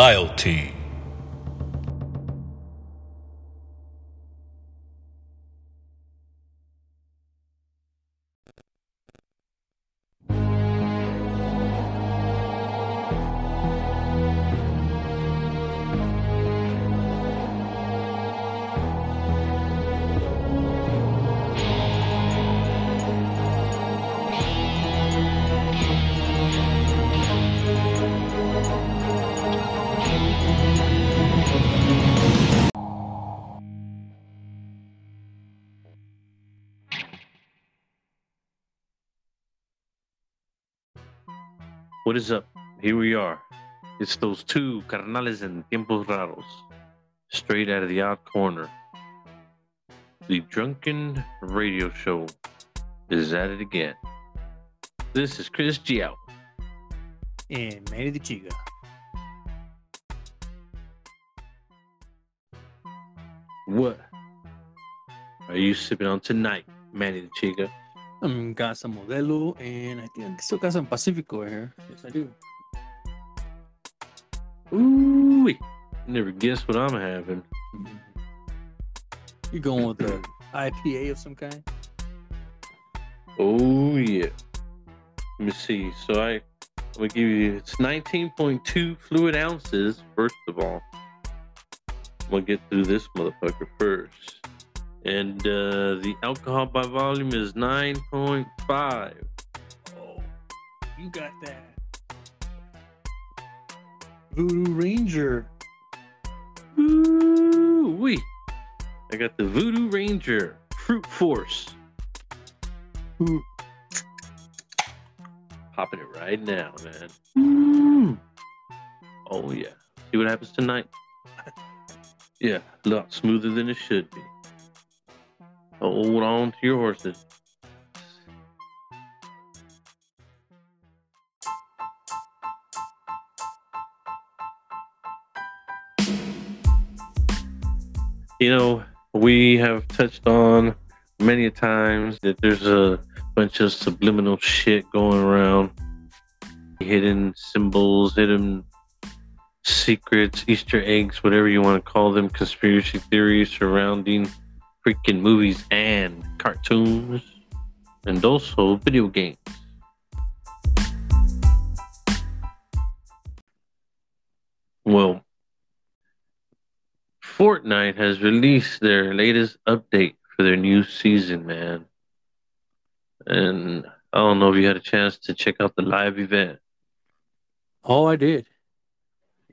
BioT. What is up? Here we are. It's those two carnales en tiempos raros, straight out of the odd corner. The Drunken Radio Show is at it again. This is Chris Giao. and Manny the Chiga. What are you sipping on tonight, Manny the Chica? Got some Modelo, and I think I still got some Pacifico in here. Yes, I do. Ooh, never guess what I'm having. You going with the IPA of some kind? Oh yeah. Let me see. So I, I'm gonna give you. It's 19.2 fluid ounces. First of all, I'm gonna get through this motherfucker first. And uh, the alcohol by volume is 9.5. Oh, you got that. Voodoo Ranger. Ooh wee. I got the Voodoo Ranger Fruit Force. Ooh. Popping it right now, man. Mm. Oh yeah. See what happens tonight? Yeah, a lot smoother than it should be. Hold on to your horses. You know, we have touched on many times that there's a bunch of subliminal shit going around, hidden symbols, hidden secrets, Easter eggs, whatever you want to call them, conspiracy theories surrounding freaking movies and cartoons, and also video games. Well, Fortnite has released their latest update for their new season, man. And I don't know if you had a chance to check out the live event. Oh, I did.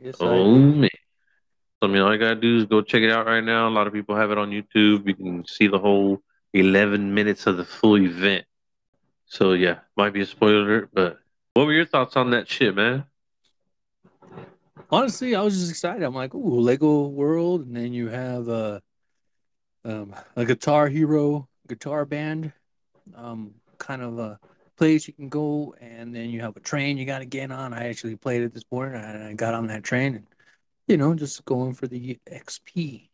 Yes, I Oh did. man. So, I mean, all you gotta do is go check it out right now. A lot of people have it on YouTube. You can see the whole 11 minutes of the full event. So, yeah, might be a spoiler, but what were your thoughts on that shit, man? Honestly, I was just excited. I'm like, ooh, Lego World, and then you have a um, a Guitar Hero guitar band, um, kind of a place you can go, and then you have a train you got to get on. I actually played it this morning, and I got on that train, and you know, just going for the XP.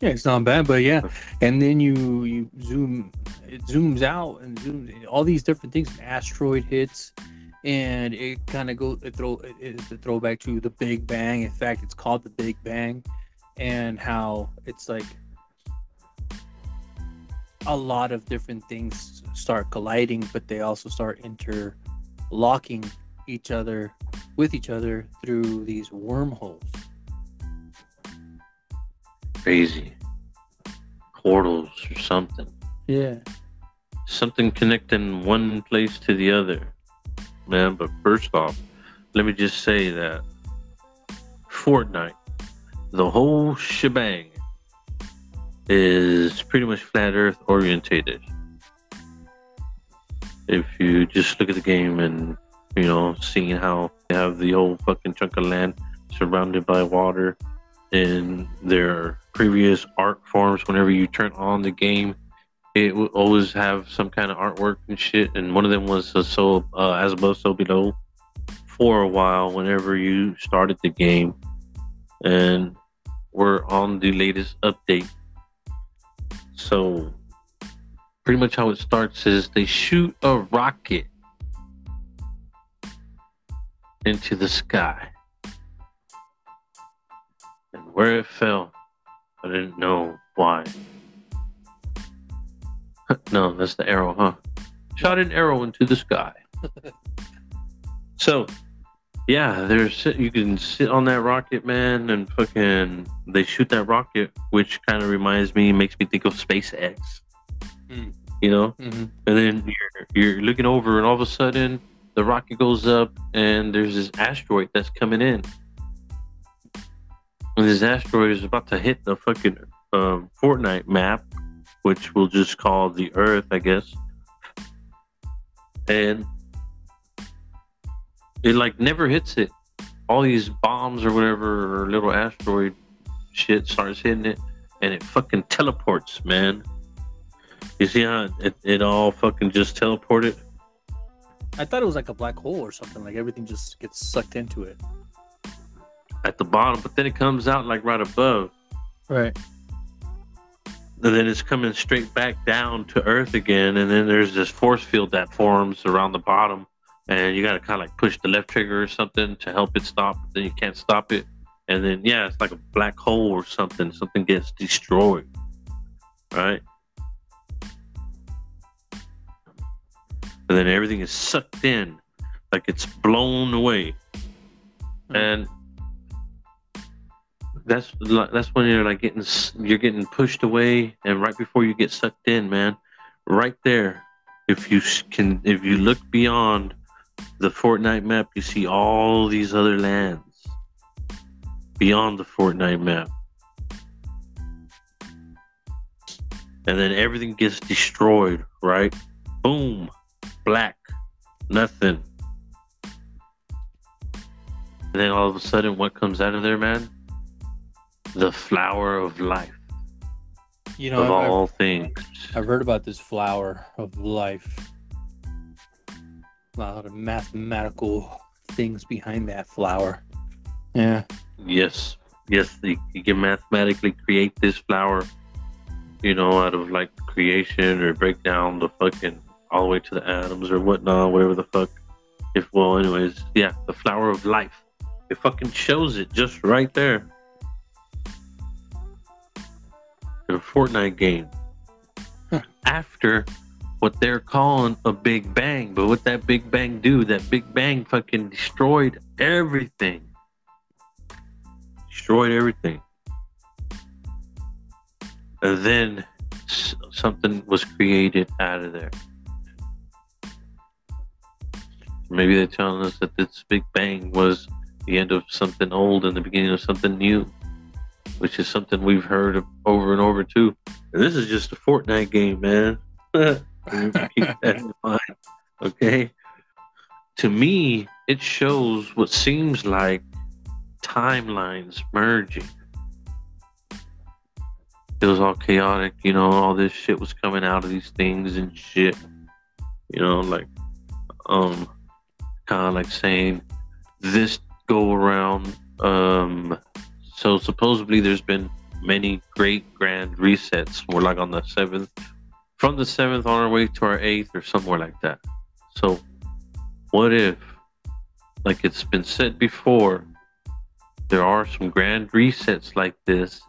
Yeah, it's not bad, but yeah, and then you you zoom, it zooms out and zooms all these different things. An asteroid hits, and it kind of goes it throw it- a throwback to the Big Bang. In fact, it's called the Big Bang, and how it's like a lot of different things start colliding, but they also start interlocking each other with each other through these wormholes. Crazy. Portals or something. Yeah. Something connecting one place to the other. Man, but first off, let me just say that Fortnite, the whole shebang, is pretty much flat earth orientated. If you just look at the game and, you know, seeing how they have the whole fucking chunk of land surrounded by water in their previous art forms, whenever you turn on the game, it would always have some kind of artwork and shit. And one of them was uh, so uh, as above, so below for a while. Whenever you started the game, and we're on the latest update. So pretty much how it starts is they shoot a rocket into the sky. And where it fell, I didn't know why. no, that's the arrow, huh? Shot an arrow into the sky. so, yeah, there's you can sit on that rocket, man, and fucking they shoot that rocket, which kind of reminds me, makes me think of SpaceX. Mm. You know, hmm and then you're you're looking over, and all of a sudden the rocket goes up, and there's this asteroid that's coming in. And this asteroid is about to hit the fucking um, Fortnite map, which we'll just call the Earth, I guess. And it like never hits it. All these bombs or whatever, or little asteroid shit starts hitting it, and it fucking teleports, man. You see how it, it all fucking just teleported? I thought it was like a black hole or something. Like everything just gets sucked into it. at the bottom, but then it comes out like right above. Right. And then it's coming straight back down to Earth again. And then there's this force field that forms around the bottom. And you got to kind of like push the left trigger or something to help it stop. But then you can't stop it. And then, yeah, it's like a black hole or something. Something gets destroyed. Right? And then everything is sucked in like it's blown away. Hmm. And that's that's when you're like getting you're getting pushed away and right before you get sucked in man right there if you can if you look beyond the fortnite map you see all these other lands beyond the fortnite map. And then everything gets destroyed right? Boom. Black. Nothing. And then all of a sudden what comes out of there man? The flower of life. You know, of I've, all things. I've heard about this flower of life. A lot of mathematical things behind that flower. Yeah. Yes, yes, you, you can mathematically create this flower, you know, out of like creation or break down the fucking all the way to the atoms or whatnot, whatever the fuck. If well, anyways, yeah, the flower of life. It fucking shows it just right there. In a Fortnite game. Huh. After what they're calling a big bang, but what that big bang do? That big bang fucking destroyed everything. Destroyed everything. And then something was created out of there. Maybe they're telling us that this Big Bang was the end of something old and the beginning of something new, which is something we've heard over and over too. And this is just a Fortnite game, man. Mind, okay? To me, it shows what seems like timelines merging. It was all chaotic, you know, all this shit was coming out of these things and shit. You know, like um kind of like saying this go around um so supposedly there's been many great grand resets. We're like on the seventh from the seventh on our way to our eighth or somewhere like that. So what if like it's been said before there are some grand resets like this,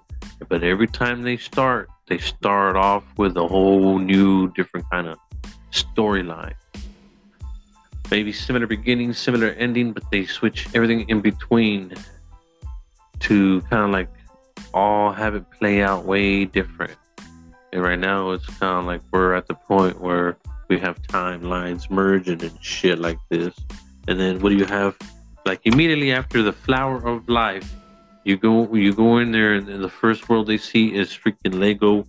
but every time they start, they start off with a whole new, different kind of storyline. Maybe similar beginning, similar ending, but they switch everything in between to kind of like all have it play out way different. And right now, it's kind of like we're at the point where we have timelines merging and shit like this. And then what do you have? Like immediately after the flower of life, you go you go in there and the first world they see is freaking Lego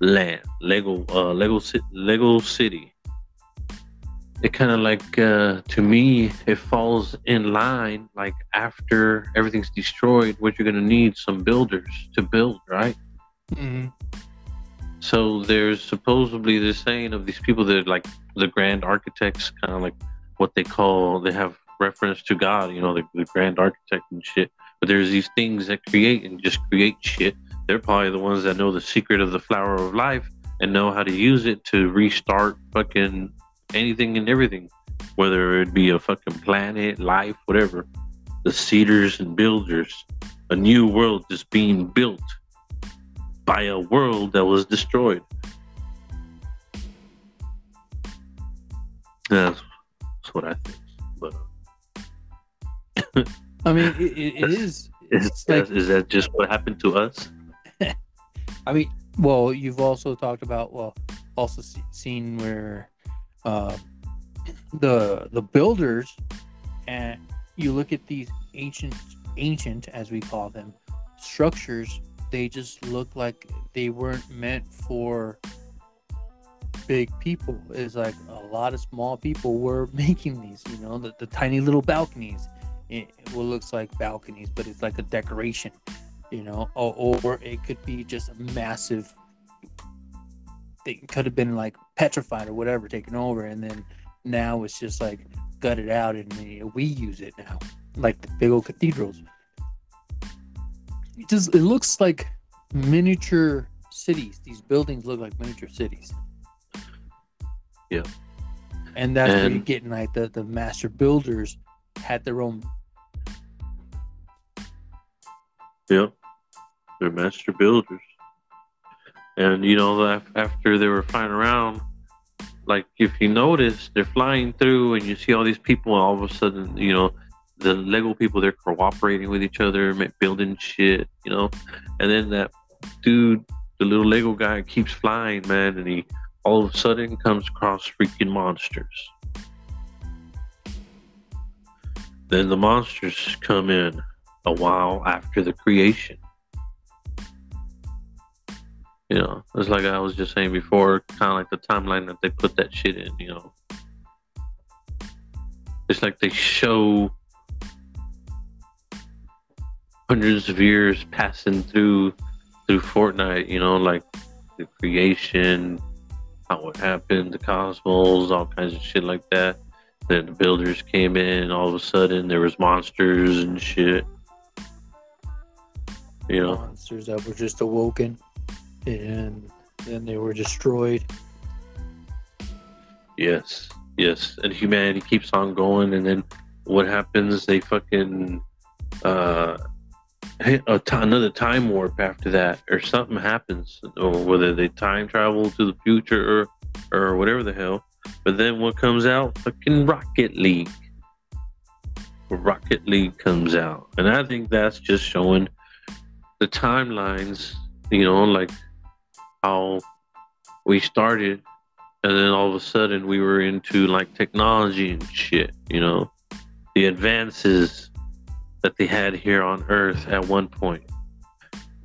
Land, Lego uh Lego Lego City. It kind of like uh to me it falls in line like after everything's destroyed, what you're gonna need some builders to build, right? hmm So there's supposedly this saying of these people that are like the grand architects, kind of like what they call, they have reference to God, you know, the, the grand architect and shit. But there's these things that create and just create shit. They're probably the ones that know the secret of the flower of life and know how to use it to restart fucking anything and everything, whether it be a fucking planet, life, whatever. The seeders and builders, a new world is being built by a world that was destroyed. That's, that's what I think. But I mean, it, it, is. is, like- is that just what happened to us? I mean, well, you've also talked about well, also se- seen where uh, the the builders, and you look at these ancient ancient as we call them structures. They just look like they weren't meant for big people. It's like a lot of small people were making these. You know, the, the tiny little balconies. It, what looks like balconies, but it's like a decoration you know, or, or it could be just a massive. It could have been like petrified or whatever, taken over, and then now it's just like gutted out, and we use it now, like the big old cathedrals. It just it looks like miniature cities. These buildings look like miniature cities. Yeah. and that's where you're And- getting like the the master builders had their own Yep. They're master builders. And, you know, after they were flying around, like if you notice, they're flying through and you see all these people, and all of a sudden, you know, the Lego people, they're cooperating with each other, building shit, you know. And then that dude, the little Lego guy, keeps flying, man, and he all of a sudden comes across freaking monsters. Then the monsters come in a while after the creation. You know, it's like I was just saying before, kind of like the timeline that they put that shit in. You know, it's like they show hundreds of years passing through through Fortnite. You know, like the creation, how it happened, the cosmos, all kinds of shit like that. Then the builders came in. All of a sudden, there was monsters and shit. You know, monsters that were just awoken and then they were destroyed. Yes, yes. And humanity keeps on going, and then what happens? They fucking uh, another time warp after that, or something happens, or whether they time travel to the future or or whatever the hell. But then what comes out? Fucking Rocket League. Rocket League comes out, and I think that's just showing the timelines. You know, like how we started and then all of a sudden we were into like technology and shit you know the advances that they had here on earth at one point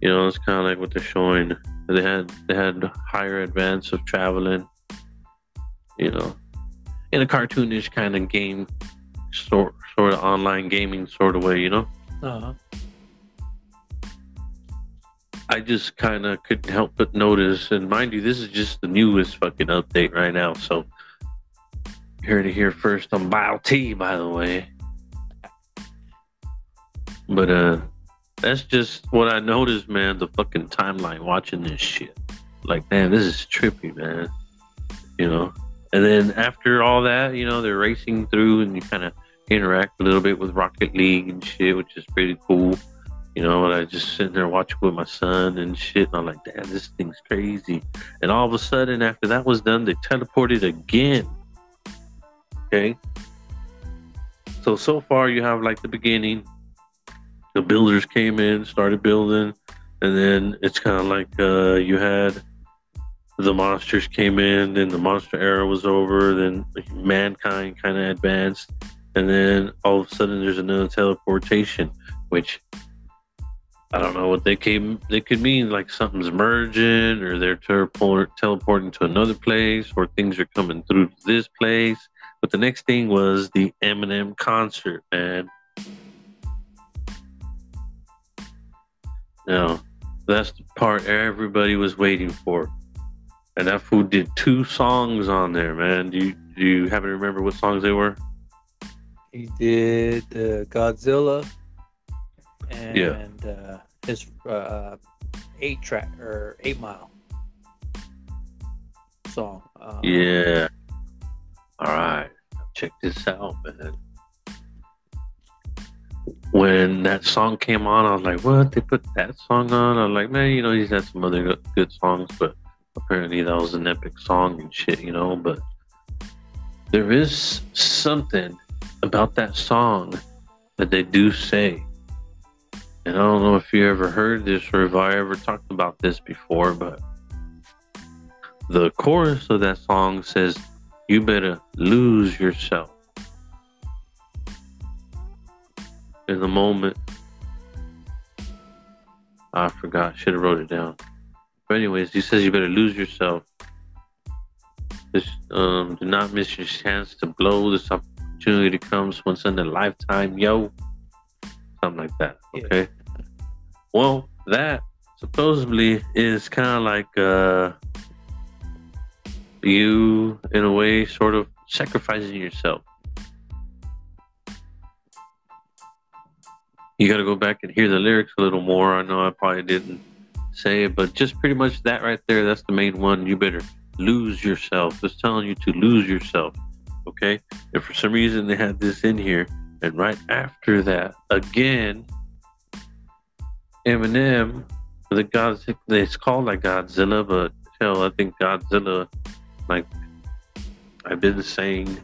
you know it's kind of like what they're showing they had they had higher advance of traveling you know in a cartoonish kind of game sort sort of online gaming sort of way you know Uh-huh. I just kind of couldn't help but notice, and mind you, this is just the newest fucking update right now. So, here to hear first on Bio T, by the way. But uh, that's just what I noticed, man. The fucking timeline watching this shit, like, man, this is trippy, man. You know. And then after all that, you know, they're racing through, and you kind of interact a little bit with Rocket League and shit, which is pretty cool. You know, and I just sitting there watching with my son and shit, and I'm like, damn, this thing's crazy. And all of a sudden, after that was done, they teleported again. Okay. So so far, you have like the beginning. The builders came in, started building, and then it's kind of like uh, you had the monsters came in, then the monster era was over, then mankind kind of advanced, and then all of a sudden, there's another teleportation, which I don't know what they came. They could mean like something's merging, or they're teleport, teleporting to another place, or things are coming through this place. But the next thing was the Eminem concert, man. Now, that's the part everybody was waiting for, and that fool did two songs on there, man. Do you do you happen to remember what songs they were? He did uh, Godzilla and yeah. uh, his uh, eight track or eight mile. song. Uh, Yeah. All right. Check this out, man. When that song came on, I was like, "What? They put that song on?" I'm like, "Man, you know, he's had some other good, songs, but apparently that was an epic song and shit, you know." But there is something about that song that they do say, and I don't know if you ever heard this or if I ever talked about this before, but the chorus of that song says, "You better lose yourself." In the moment, I forgot. Should have wrote it down. But anyways, he says you better lose yourself. Just, um, do not miss your chance to blow. This opportunity comes once in a lifetime, yo. Something like that. Yeah. Okay. Well, that supposedly is kind of like uh, you, in a way, sort of sacrificing yourself. You got to go back and hear the lyrics a little more. I know I probably didn't say it, but just pretty much that right there, that's the main one. You better lose yourself. It's telling you to lose yourself. Okay? And for some reason, they had this in here. And right after that, again, Eminem, the God, it's called like Godzilla, but hell, I think Godzilla, like I've been saying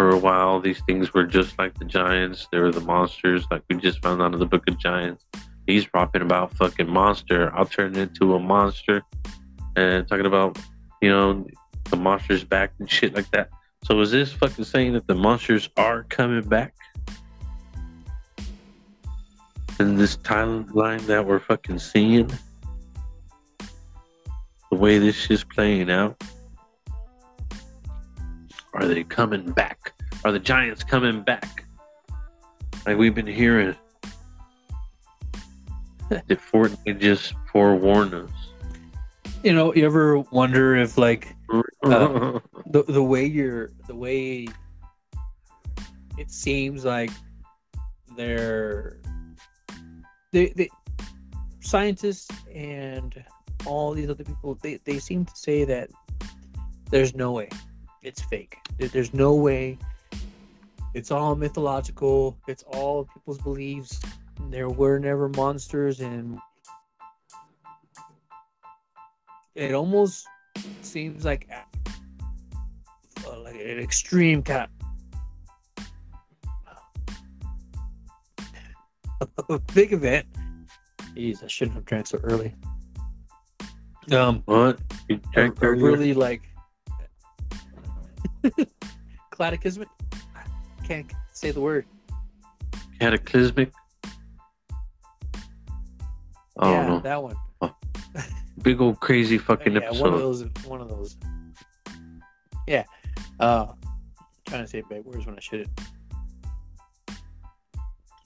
for a while, these things were just like the giants. They were the monsters, like we just found out in the Book of Giants. He's rapping about fucking monster. I'll turn into a monster, and talking about you know the monsters back and shit like that. So is this fucking saying that the monsters are coming back? In this timeline that we're fucking seeing, the way this shit's playing out, are they coming back? Are the Giants coming back? Like we've been hearing. Did Fortnite just forewarn us? You know, you ever wonder if like Uh, the the way you're the way it seems like they're they, they scientists and all these other people they, they seem to say that there's no way it's fake there's no way it's all mythological it's all people's beliefs there were never monsters and it almost seems like uh, like an extreme kind a big event. Jeez, I shouldn't have drank so early. Um, what? You drank a really like cataclysmic. I can't say the word. cataclysmic? I yeah, don't know. that one. Big old crazy fucking yeah, one of episode. those. One of those. Yeah. Uh, trying to say big words when I shouldn't.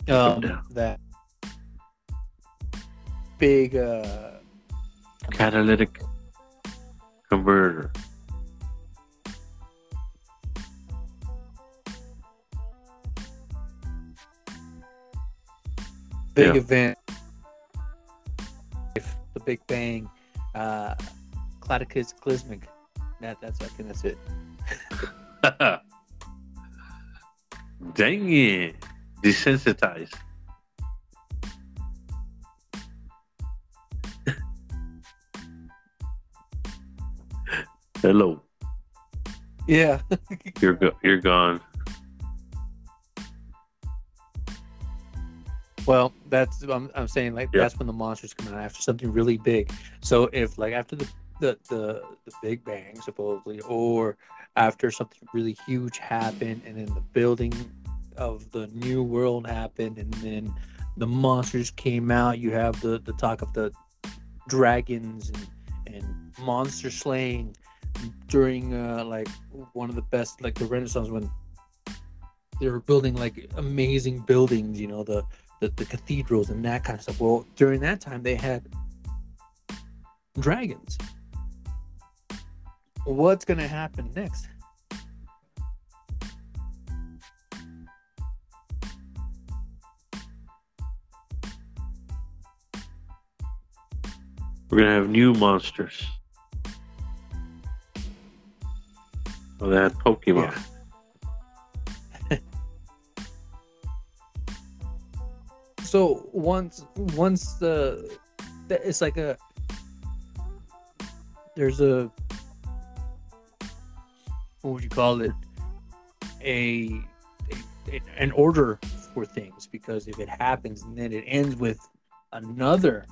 Um, that big uh Catalytic converter. Big Yeah. event if the big bang uh cataclysmic that that's i think that's it Dang it. Desensitized. Hello. yeah You're go- you're gone. Well that's i'm, I'm saying like Yeah. that's when the monsters come out after something really big so if like after the the the, the big bang supposedly or after something really huge happened and then the building of the new world happened and then the monsters came out you have the the talk of the dragons and and monster slaying during uh like one of the best like the renaissance when they were building like amazing buildings you know the the, the cathedrals and that kind of stuff well during that time they had dragons what's gonna happen next We're gonna have new monsters. Well, they had Pokemon. So once once the the- it's like a there's a what would you call it? A, a an order for things because if it happens and then it ends with another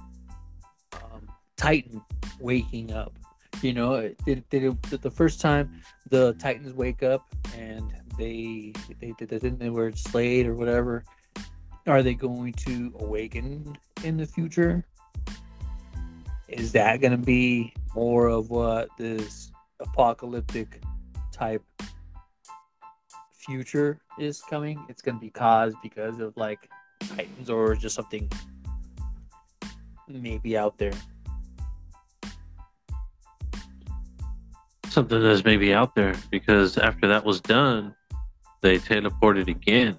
um, titan waking up you know it- did it, the first time the titans wake up and they they did they, they were slayed or whatever are they going to awaken in the future? Is that going to be more of what this apocalyptic type future is coming? It's going to be caused because of like titans or just something maybe out there. Something that's maybe out there because after that was done, they teleported again.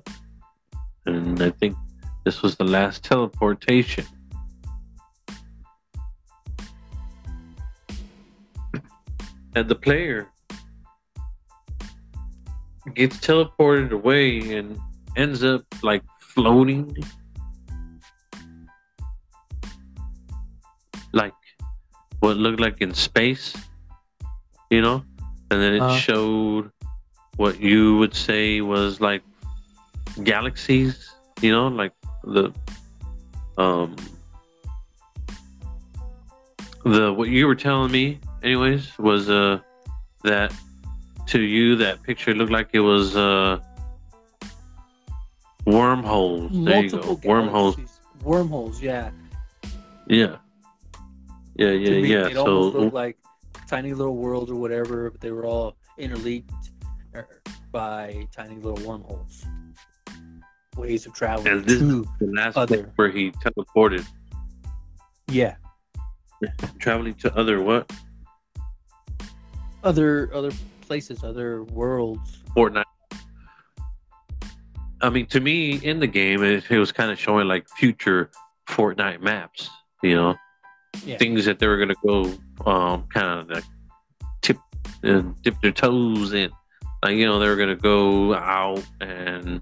And I think this was the last teleportation. And the player gets teleported away and ends up like floating. Like what looked like in space, you know? And then it Uh-huh. showed what you would say was like galaxies, you know, like the um the what you were telling me anyways was uh that to you that picture looked like it was uh wormholes. There you go. Wormholes. galaxies. wormholes yeah. Yeah. Yeah yeah me, yeah. it almost so looked like tiny little worlds or whatever but they were all interlinked er, by tiny little wormholes ways of traveling And this- to the last other- place where he teleported yeah traveling to other what other other places other worlds Fortnite. I mean, to me, in the game, it, it was kind of showing like future Fortnite maps. You know, Yeah. things that they were gonna go, um, kind of like tip and dip their toes in. Like you know, they were gonna go out and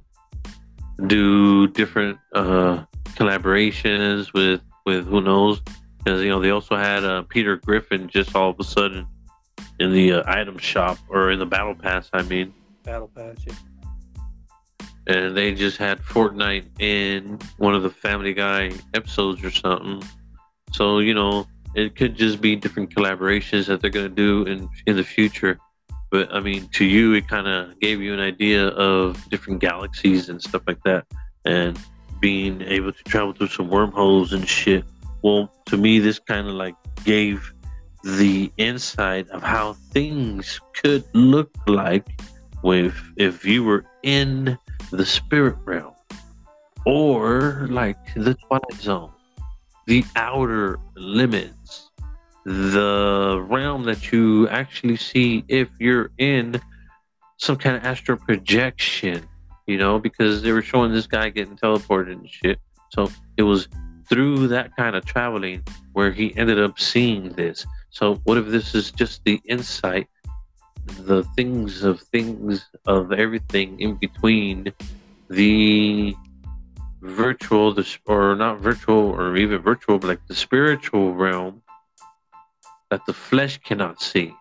do different uh, collaborations with with who knows. Because you know, they also had uh, Peter Griffin just all of a sudden in the uh, item shop or in the battle pass. I mean battle pass yeah. and they just had Fortnite in one of the Family Guy episodes or something. So you know, it could just be different collaborations that they're gonna do in in the future. But I mean, to you, it kind of gave you an idea of different galaxies and stuff like that, and being able to travel through some wormholes and shit. Well, to me, this kind of like gave the insight of how things could look like with if you were in the spirit realm or like the twilight zone. The outer limits the realm that you actually see if you're in some kind of astral projection you know because they were showing this guy getting teleported and shit. So it was through that kind of traveling where he ended up seeing this. So what if this is just the insight the things of things of everything in between the virtual the, or not virtual or even virtual but like the spiritual realm that the flesh cannot see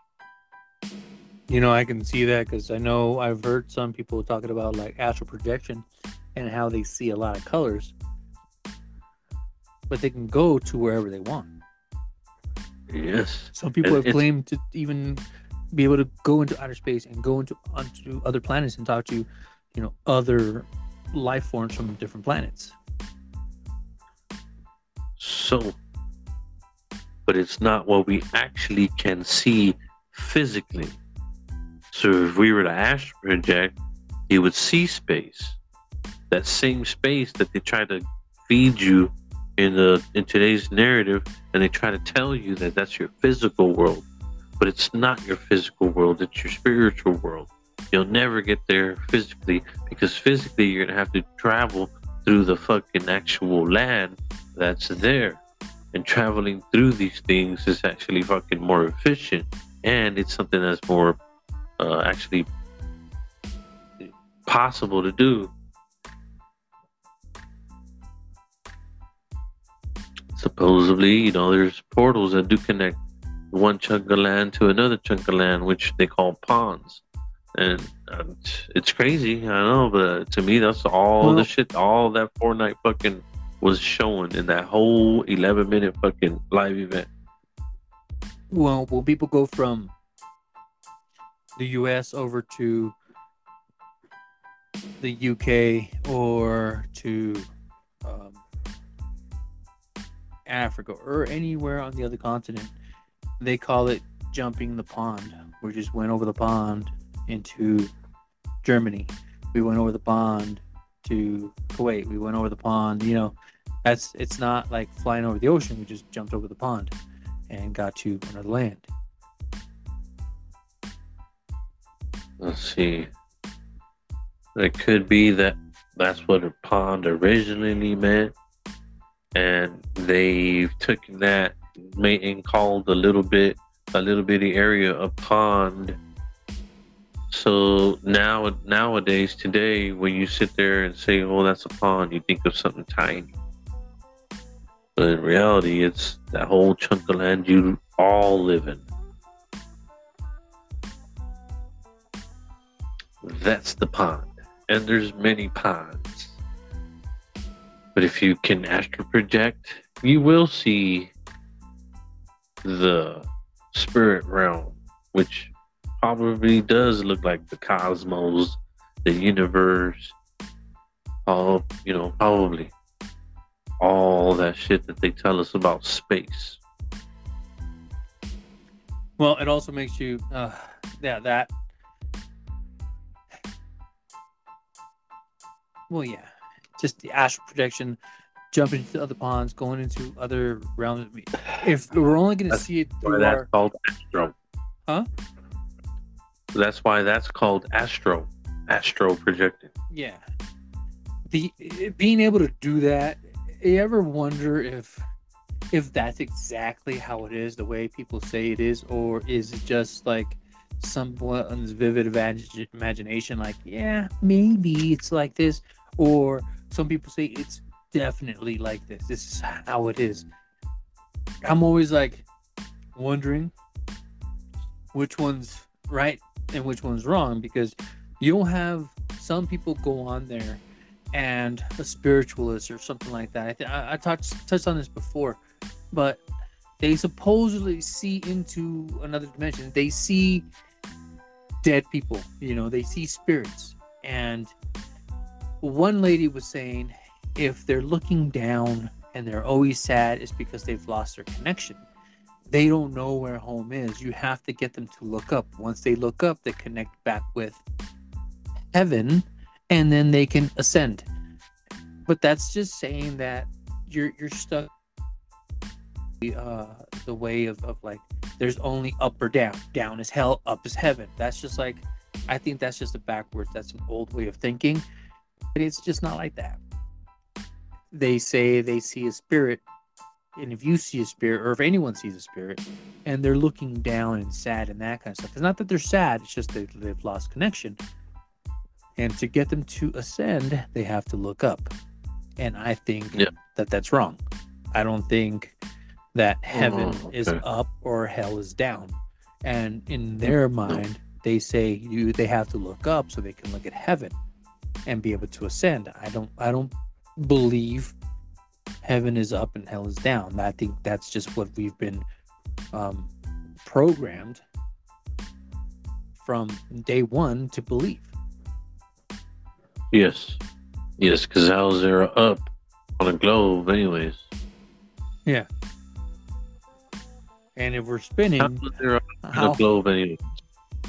You know, I can see that because I know I've heard some people talking about like astral projection and how they see a lot of colors, but they can go to wherever they want. yes Some people have claimed to even be able to go into outer space and go into onto other planets and talk to, you know, other life forms from different planets. so but it's not what we actually can see physically. So if we were to astral project you would see space that same space that they try to feed you in the in today's narrative and they try to tell you that that's your physical world but it's not your physical world it's your spiritual world. You'll never get there physically because physically you're gonna have to travel through the fucking actual land that's there and traveling through these things is actually fucking more efficient and it's something that's more uh, actually possible to do. Supposedly, you know, there's portals that do connect one chunk of land to another chunk of land, which they call ponds. And uh, it's crazy, I know, but to me, that's all Well- the shit, all that Fortnite fucking was showing in that whole 11 minute fucking live event. Well, will people go from the U.S. over to the U.K. or to um, Africa or anywhere on the other continent? They call it jumping the pond. We just went over the pond into Germany. We went over the pond to Kuwait. We went over the pond. You know, that's it's not like flying over the ocean. We just jumped over the pond and got to another land. Let's see. It could be that that's what a pond originally meant, and they've taken that and called a little bit a little bitty area a pond. So now nowadays today, when you sit there and say, "Oh, that's a pond," you think of something tiny. But in reality, it's that whole chunk of land you all live in. That's the pond. And there's many ponds. But if you can astral project, you will see the spirit realm, which probably does look like the cosmos, the universe, all, you know, probably all that shit that they tell us about space. Well, it also makes you, uh, yeah, that. Well, yeah, just the astral projection, jumping into other ponds, going into other realms. If we're only going to see it through that's our, called astro. Huh? That's why that's called astro. Astro projecting. yeah, the being able to do that. You ever wonder if, if that's exactly how it is, the way people say it is, or is it just like someone's vivid imag- imagination? Like, yeah, maybe it's like this, or some people say it's definitely like this. This is how it is. I'm always like wondering which one's right and which one's wrong because you'll have some people go on there and a spiritualist or something like that. I, th- I, I touched touched on this before, but they supposedly see into another dimension. They see dead people. You know, they see spirits. And one lady was saying, if they're looking down and they're always sad, it's because they've lost their connection. They don't know where home is. You have to get them to look up. Once they look up, they connect back with heaven and then they can ascend. But that's just saying that you're you're stuck uh the way of, of like there's only up or down. Down is hell, up is heaven. That's just like I think that's just a backwards, that's an old way of thinking. But it's just not like that. They say they see a spirit, and if you see a spirit, or if anyone sees a spirit, and they're looking down and sad and that kind of stuff, it's not that they're sad, it's just that they've lost connection. And to get them to ascend, they have to look up. And I think Yeah. that that's wrong. I don't think that oh, heaven Oh, is okay. up or hell is down. And in their mind, they say you they have to look up so they can look at heaven and be able to ascend. I don't I don't believe heaven is up and hell is down. I think that's just what we've been um, programmed from day one to believe. Yes. Yes, because how's there up on a globe, anyways? Yeah. And if we're spinning, How's there up on how, a globe, anyways?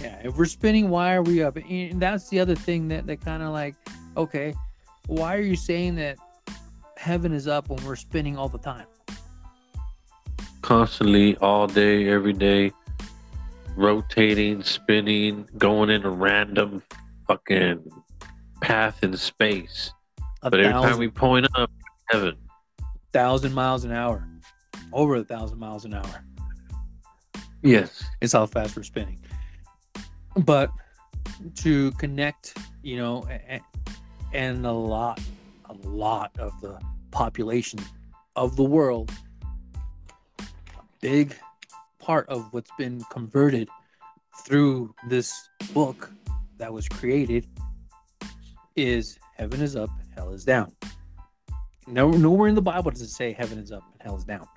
yeah, if we're spinning, why are we up? And that's the other thing that that kind of like, okay, why are you saying that heaven is up when we're spinning all the time? Constantly, all day, every day, rotating, spinning, going in a random fucking path in space. A But every time we point up, heaven. thousand miles an hour, over a thousand miles an hour. Yes. It's how fast we're spinning. but to connect, you know, and, and a lot, a lot of the population of the world, a big part of what's been converted through this book that was created is heaven is up, hell is down. No, nowhere in the Bible does it say heaven is up and hell is down.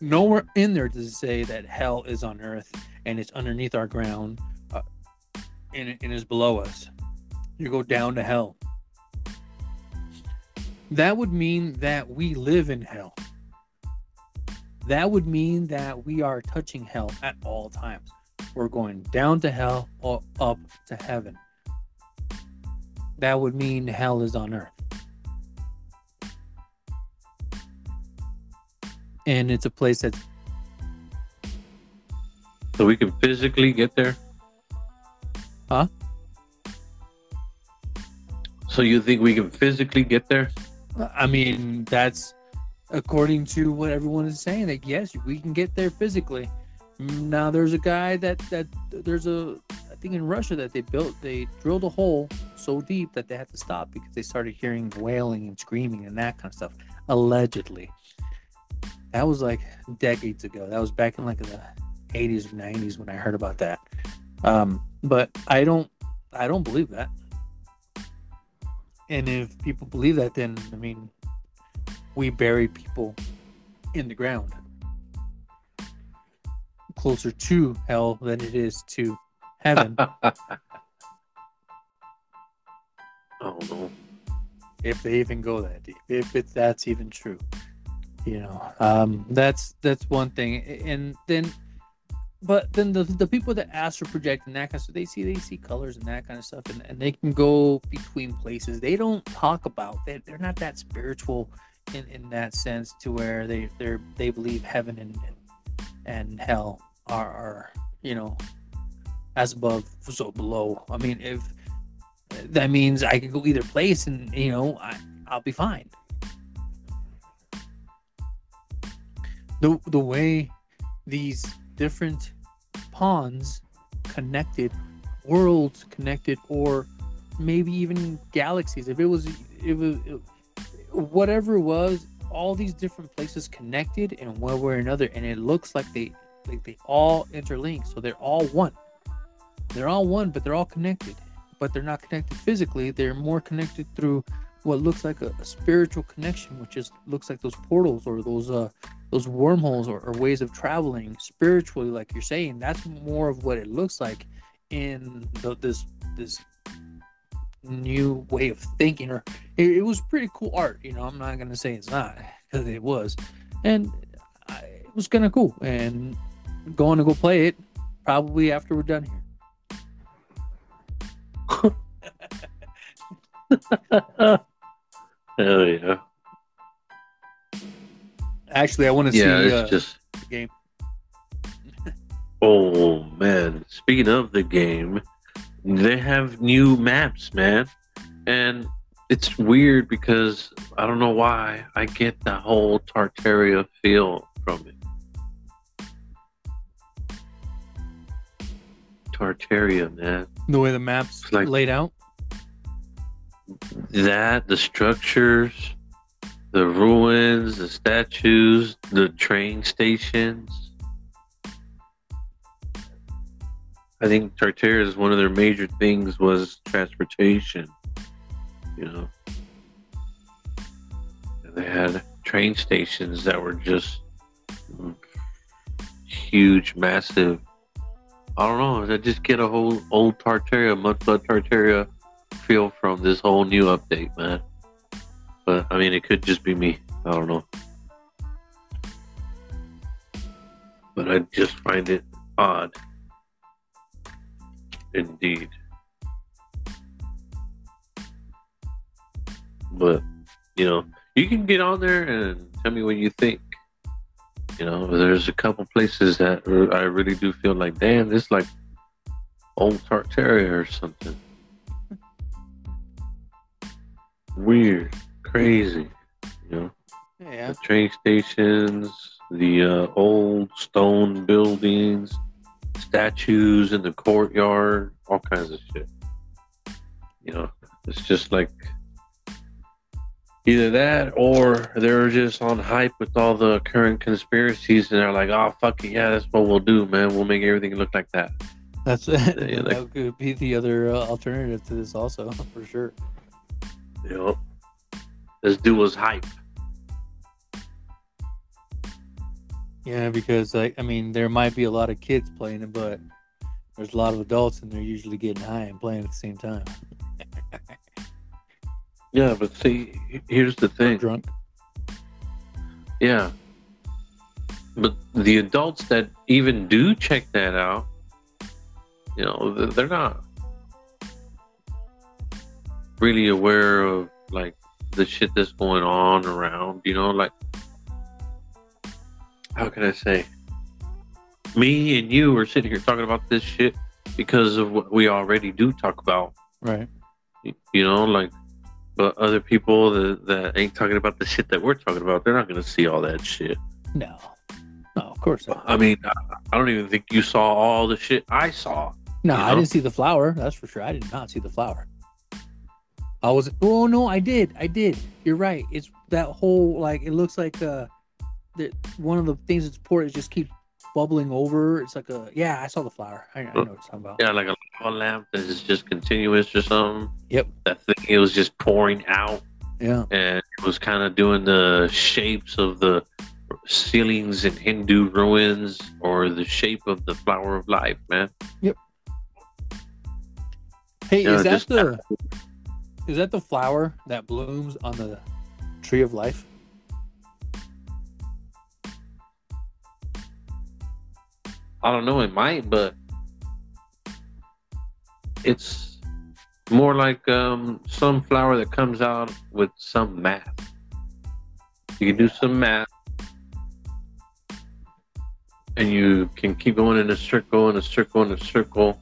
Nowhere in there does it say that hell is on earth and it's underneath our ground uh, and, and is below us. You go down to hell. That would mean that we live in hell. That would mean that we are touching hell at all times. We're going down to hell or up to heaven. That would mean hell is on earth. And it's a place that's So we can physically get there? Huh? So you think we can physically get there? I mean, that's according to what everyone is saying. That yes, we can get there physically. Now, there's a guy that that there's a I think in Russia that they built they drilled a hole so deep that they had to stop because they started hearing wailing and screaming and that kind of stuff. Allegedly, that was like decades ago. That was back in like the 80s or 90s when I heard about that. Um, but I don't I don't believe that. And if people believe that, then I mean, we bury people in the ground closer to hell than it is to heaven. I don't know. if they even go that deep, if it, that's even true, you know, um, that's that's one thing. And then, but then the the people that astral project and that kind of stuff, they see they see colors and that kind of stuff, and, and they can go between places. They don't talk about they they're not that spiritual in, in that sense to where they they they believe heaven and and, hell are, are you know as above so below. I mean, if that means I can go either place and you know I, I'll be fine. The the way these different pawns connected, worlds connected, or maybe even galaxies. If it was, it was whatever it was, all these different places connected in one way or another, and it looks like they like they all interlink. So they're all one. They're all one, but they're all connected. But they're not connected physically. They're more connected through what looks like a, a spiritual connection, which is looks like those portals or those uh those wormholes or, or ways of traveling spiritually, like you're saying. That's more of what it looks like in the, this this new way of thinking. Or it, it was pretty cool art. You know, I'm not gonna say it's not because it was, and I, it was kind of cool. And going to go play it probably after we're done here. Hell yeah. Actually, I want to Yeah, see it's uh, just. the game. Oh man! Speaking of the game, they have new maps, man, and it's weird because I don't know why I get the whole Tartaria feel from it. Tartaria, man. The way the maps like- laid out. That the structures, the ruins, the statues, the train stations. I think Tartaria is one of their major things was transportation. You know, and they had train stations that were just mm, huge, massive. I don't know. I just get a whole old Tartaria, Mudflood Tartaria feel from this whole new update, man. But I mean, it could just be me. I don't know. But I just find it odd. Indeed. But, you know, you can get on there and tell me what you think. You know, there's a couple places that I really do feel like, damn, this is like old Tartaria or something. Weird, crazy, you know. Yeah. The train stations, the uh, old stone buildings, statues in the courtyard, all kinds of shit. You know, it's just like either that or they're just on hype with all the current conspiracies and they're like, oh, fuck it. Yeah, that's what we'll do, man. We'll make everything look like that. That's it. Yeah, that like- could be the other uh, alternative to this, also for sure. You know, this dude was hype. Yeah, because like I mean, there might be a lot of kids playing it, but there's a lot of adults, and they're usually getting high and playing at the same time. Yeah, but see, here's the thing. Drunk. Yeah. But the adults that even do check that out, you know, they're not really aware of like the shit that's going on around, you know, like how can I say? Me and you are sitting here talking about this shit because of what we already do talk about. Right. You know, like but other people that, that ain't talking about the shit that we're talking about, they're not gonna see all that shit. No. No, of course not. I mean, I, I don't even think you saw all the shit I saw. No, you I didn't see the flower. That's for sure. I did not see the flower. I was. Oh no, I did. I did. You're right. It's that whole like. It looks like uh, that one of the things that's poured is just keep bubbling over. It's like a. Yeah, I saw the flower. I, I know what you're talking about. Yeah, like a lava lamp that is just continuous or something. Yep. That thing, it was just pouring out Yeah. and it was kind of doing the shapes of the ceilings in Hindu ruins or the shape of the flower of life, man. Yep. Hey, Yeah, is that just- the? Is that the flower that blooms on the tree of life? I don't know, it might, but it's more like um, some flower that comes out with some math. You can do some math, and you can keep going in a circle, in a circle, in a circle.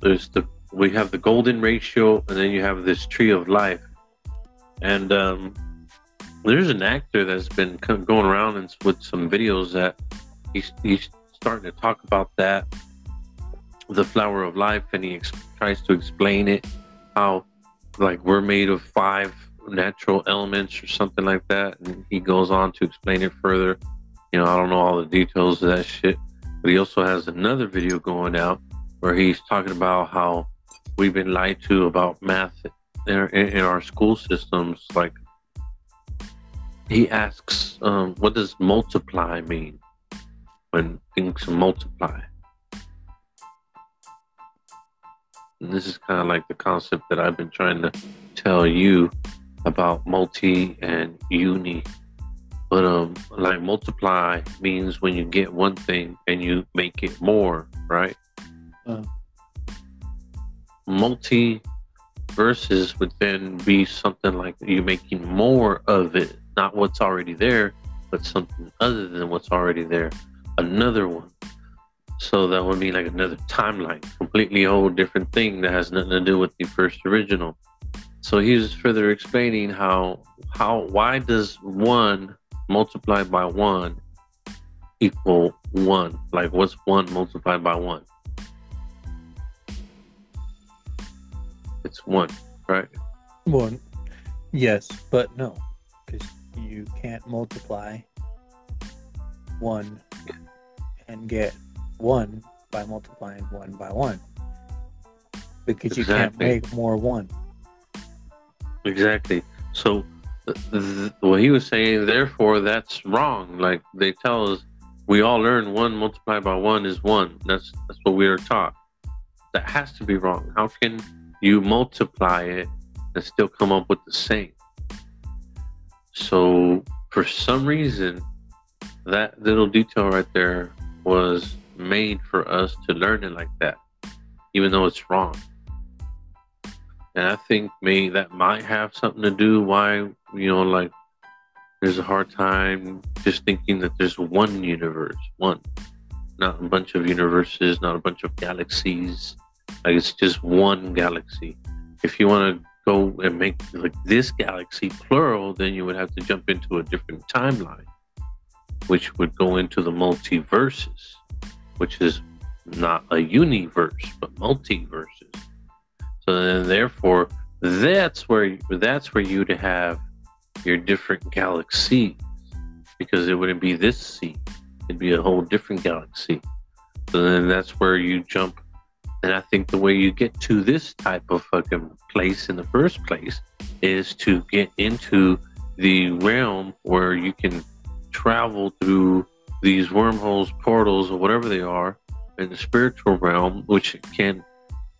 There's the we have the golden ratio, and then you have this tree of life, and um, there's an actor that's been going around and with some videos that he's, he's starting to talk about that the flower of life and he ex- tries to explain it how like we're made of five natural elements or something like that and he goes on to explain it further. You know i don't know all the details of that shit but he also has another video going out where he's talking about how we've been lied to about math in our, in our school systems like he asks um, what does multiply mean when things multiply. And this is kind of like the concept that I've been trying to tell you about multi and uni. But um, like multiply means when you get one thing and you make it more, right? Uh. Multi versus would then be something like you making more of it, not what's already there, but something other than what's already there another one. So that would be like another timeline, completely whole different thing that has nothing to do with the first original. So he's further explaining how how why does one multiplied by one equal one? Like what's one multiplied by one? It's one, right? One. Yes, but no, because you can't multiply one and get one by multiplying one by one because you can't make more one. Exactly. So, what he was saying, therefore, that's wrong. Like they tell us, we all learn one multiplied by one is one. That's that's what we are taught. That has to be wrong. How can you multiply it and still come up with the same? So, for some reason, that little detail right there was made for us to learn it like that, even though it's wrong. And I think maybe that might have something to do why, you know, like there's a hard time just thinking that there's one universe, one, not a bunch of universes, not a bunch of galaxies. Like it's just one galaxy. If you want to go and make like this galaxy plural, then you would have to jump into a different timeline, which would go into the multiverses. which is not a universe but multiverses. So then, therefore, that's where that's where you'd have your different galaxies because it wouldn't be this sea; it'd be a whole different galaxy. So then that's where you jump. And I think the way you get to this type of fucking place in the first place is to get into the realm where you can travel through these wormholes, portals, or whatever they are in the spiritual realm, which can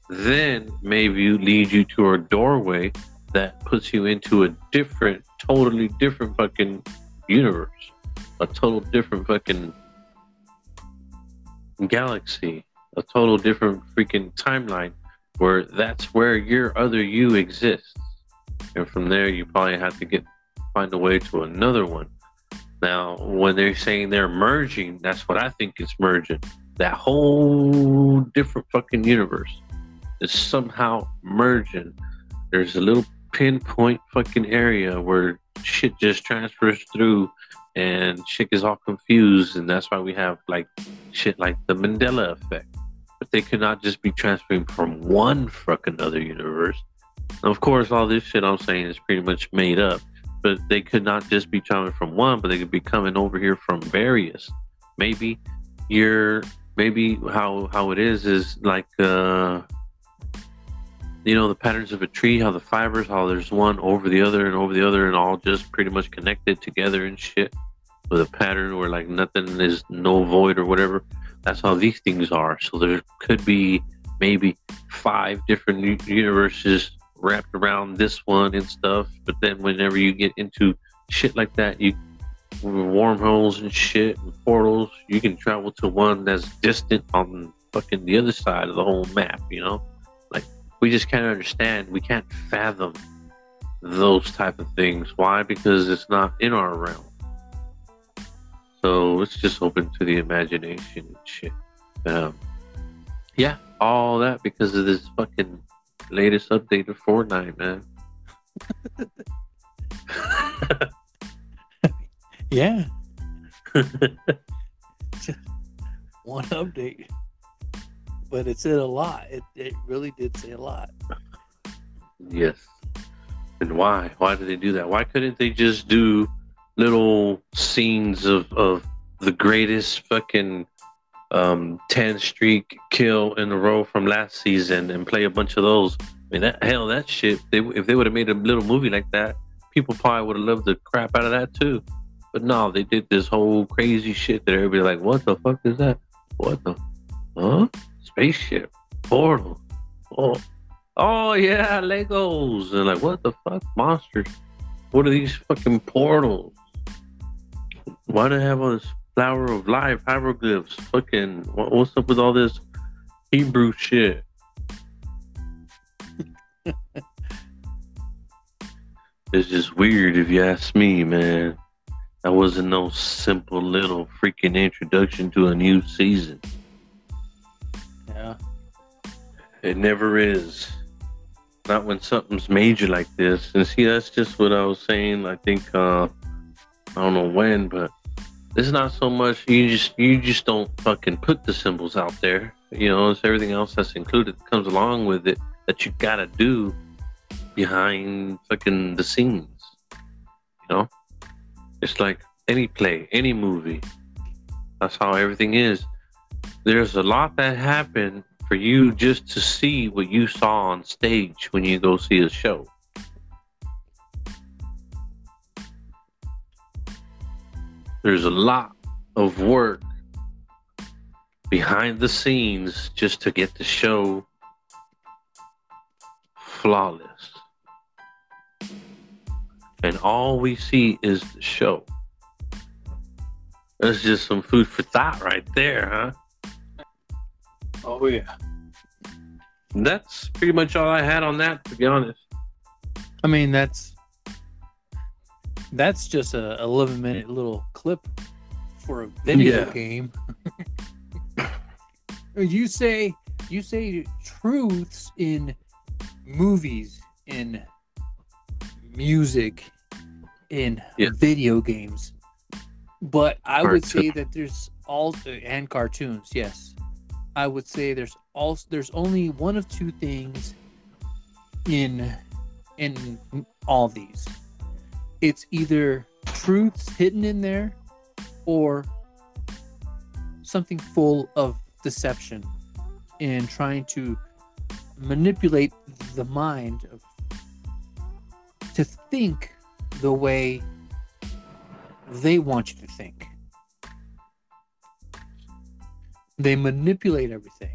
then maybe lead you to a doorway that puts you into a different, totally different fucking universe, a total different fucking galaxy, a total different freaking timeline where that's where your other you exists. And from there, you probably have to get find a way to another one. Now, when they're saying they're merging, that's what I think is merging. That whole different fucking universe is somehow merging. There's a little pinpoint fucking area where shit just transfers through and shit is all confused and that's why we have like shit like the Mandela effect. But they could not just be transferring from one fucking other universe. of course all this shit I'm saying is pretty much made up. But they could not just be coming from one, but they could be coming over here from various. Maybe you're maybe how how it is is like uh you know the patterns of a tree how the fibers how there's one over the other and over the other and all just pretty much connected together and shit with a pattern where like nothing is no void or whatever that's how these things are so there could be maybe five different universes wrapped around this one and stuff but then whenever you get into shit like that you wormholes and shit and portals you can travel to one that's distant on fucking the other side of the whole map you know Like we just can't understand. We can't fathom those type of things. Why? Because it's not in our realm. So it's just open to the imagination and shit. Um, yeah, all that because of this fucking latest update of Fortnite, man. yeah. One update but it said a lot. It, it really did say a lot. Yes. And why? Why did they do that? Why couldn't they just do little scenes of, of the greatest fucking um, 10 streak kill in a row from last season and play a bunch of those? I mean, that hell, that shit, they, if they would have made a little movie like that, people probably would have loved the crap out of that too. But no, they did this whole crazy shit that everybody like, what the fuck is that? What the? Huh? spaceship, portal. Oh, oh yeah, Legos. And like, what the fuck, monsters? What are these fucking portals? Why do they have all this flower of life hieroglyphs? Fucking, what, what's up with all this Hebrew shit? it's just weird if you ask me, man. That wasn't no simple little freaking introduction to a new season. Yeah. It never is. Not when something's major like this. And see, that's just what I was saying. I think uh, I don't know when, but it's not so much you just you just don't fucking put the symbols out there. You know, it's everything else that's included that comes along with it that you gotta do behind fucking the scenes. You know? It's like any play, any movie. That's how everything is. There's a lot that happened for you just to see what you saw on stage when you go see a show. There's a lot of work behind the scenes just to get the show flawless. And all we see is the show. That's just some food for thought right there, huh? Oh yeah. That's pretty much all I had on that, to be honest. I mean, that's that's just a 11 minute little clip for a video yeah. game. you say you say truths in movies, in music, in yeah. video games. But I would say that there's all and cartoons. Yes, I would say there's also there's only one of two things in in all these. It's either truths hidden in there or something full of deception and trying to manipulate the mind of, to think the way they want you to think. They manipulate everything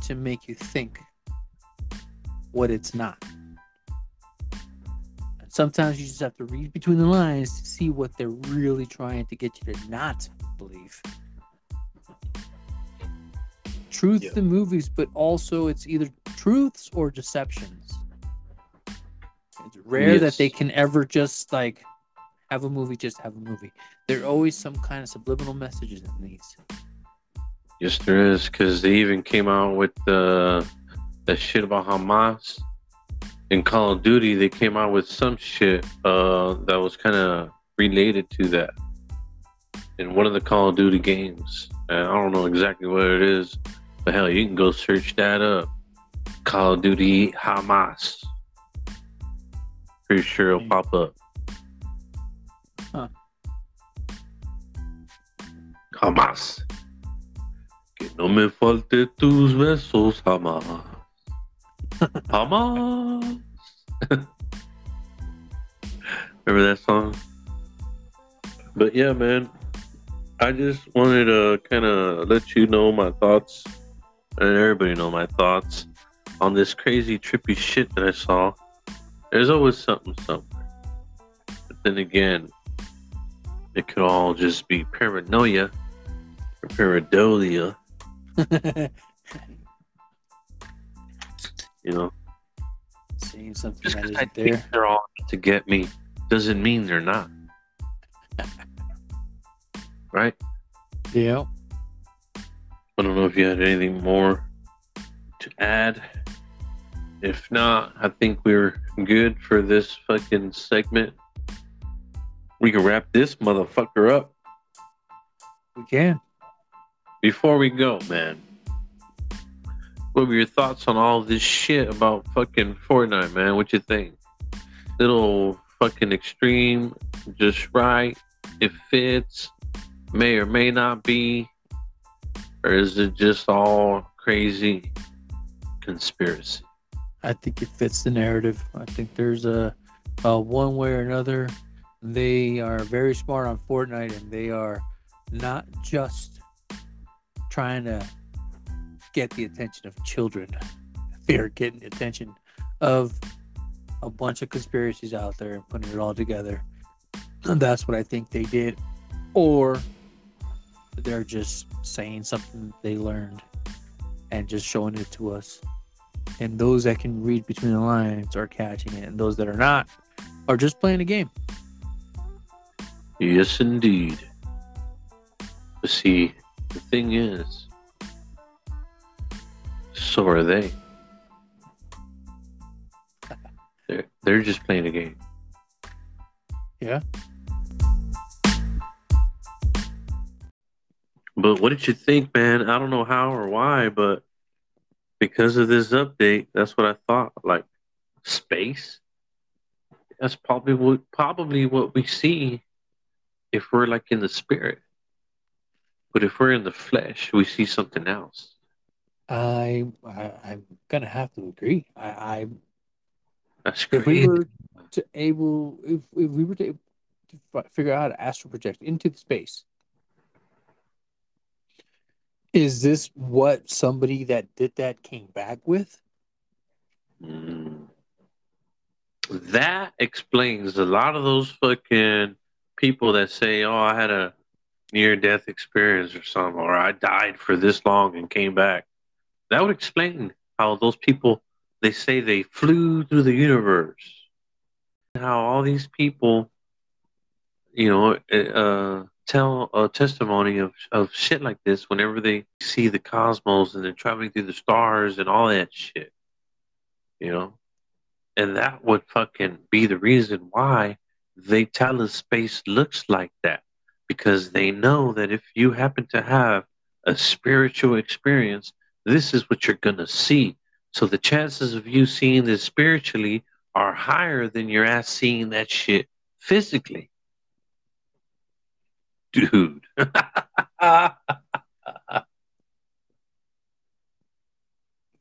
to make you think what it's not. And sometimes you just have to read between the lines to see what they're really trying to get you to not believe. Truth Yeah. in movies, but also it's either truths or deceptions. It's rare that they can ever just like have a movie, just have a movie. There are always some kind of subliminal messages in these. Yes, there is, because they even came out with the the shit about Hamas. In Call of Duty, they came out with some shit uh, that was kind of related to that in one of the Call of Duty games. And I don't know exactly what it is, but hell, you can go search that up. Call of Duty Hamas. Pretty sure it'll pop up. Huh. Hamas. Que no me falte tus besos jamás. Jamás. Remember that song? But yeah, man. I just wanted to kind of let you know my thoughts and everybody know my thoughts on this crazy trippy shit that I saw. There's always something somewhere. But then again, it could all just be paranoia or pareidolia, you know. Seeing something Just that because I isn't think there. they're all to get me doesn't mean they're not. right? Yeah. I don't know if you had anything more to add. If not, I think we're good for this fucking segment. We can wrap this motherfucker up. We can. Before we go, man, what were your thoughts on all this shit about fucking Fortnite, man? What you think? Little fucking extreme, just right. It fits, may or may not be, or is it just all crazy conspiracy? I think it fits the narrative. I think there's a, a one way or another. They are very smart on Fortnite, and they are not just trying to get the attention of children. They are getting the attention of a bunch of conspiracies out there and putting it all together. And that's what I think they did. Or they're just saying something they learned and just showing it to us and those that can read between the lines are catching it, and those that are not are just playing a game. Yes, indeed. See, the thing is, so are they. They're, they're just playing a game. Yeah. But what did you think, man? I don't know how or why, but because of this update, that's what I thought. Like space. That's probably what probably what we see if we're like in the spirit. But if we're in the flesh, we see something else. I, I I'm gonna have to agree. I, I That's if we were to able if, if we were to, to figure out how to astral project into the space, is this what somebody that did that came back with? Mm. That explains a lot of those fucking people that say, "Oh, I had a near-death experience or something," or "I died for this long and came back." That would explain how those people they say they flew through the universe. How all these people, you know, uh, tell a testimony of of shit like this whenever they see the cosmos and they're traveling through the stars and all that shit. You know, and that would fucking be the reason why they tell us space looks like that. because they know that if you happen to have a spiritual experience, this is what you're going to see. So the chances of you seeing this spiritually are higher than your ass seeing that shit physically. Dude.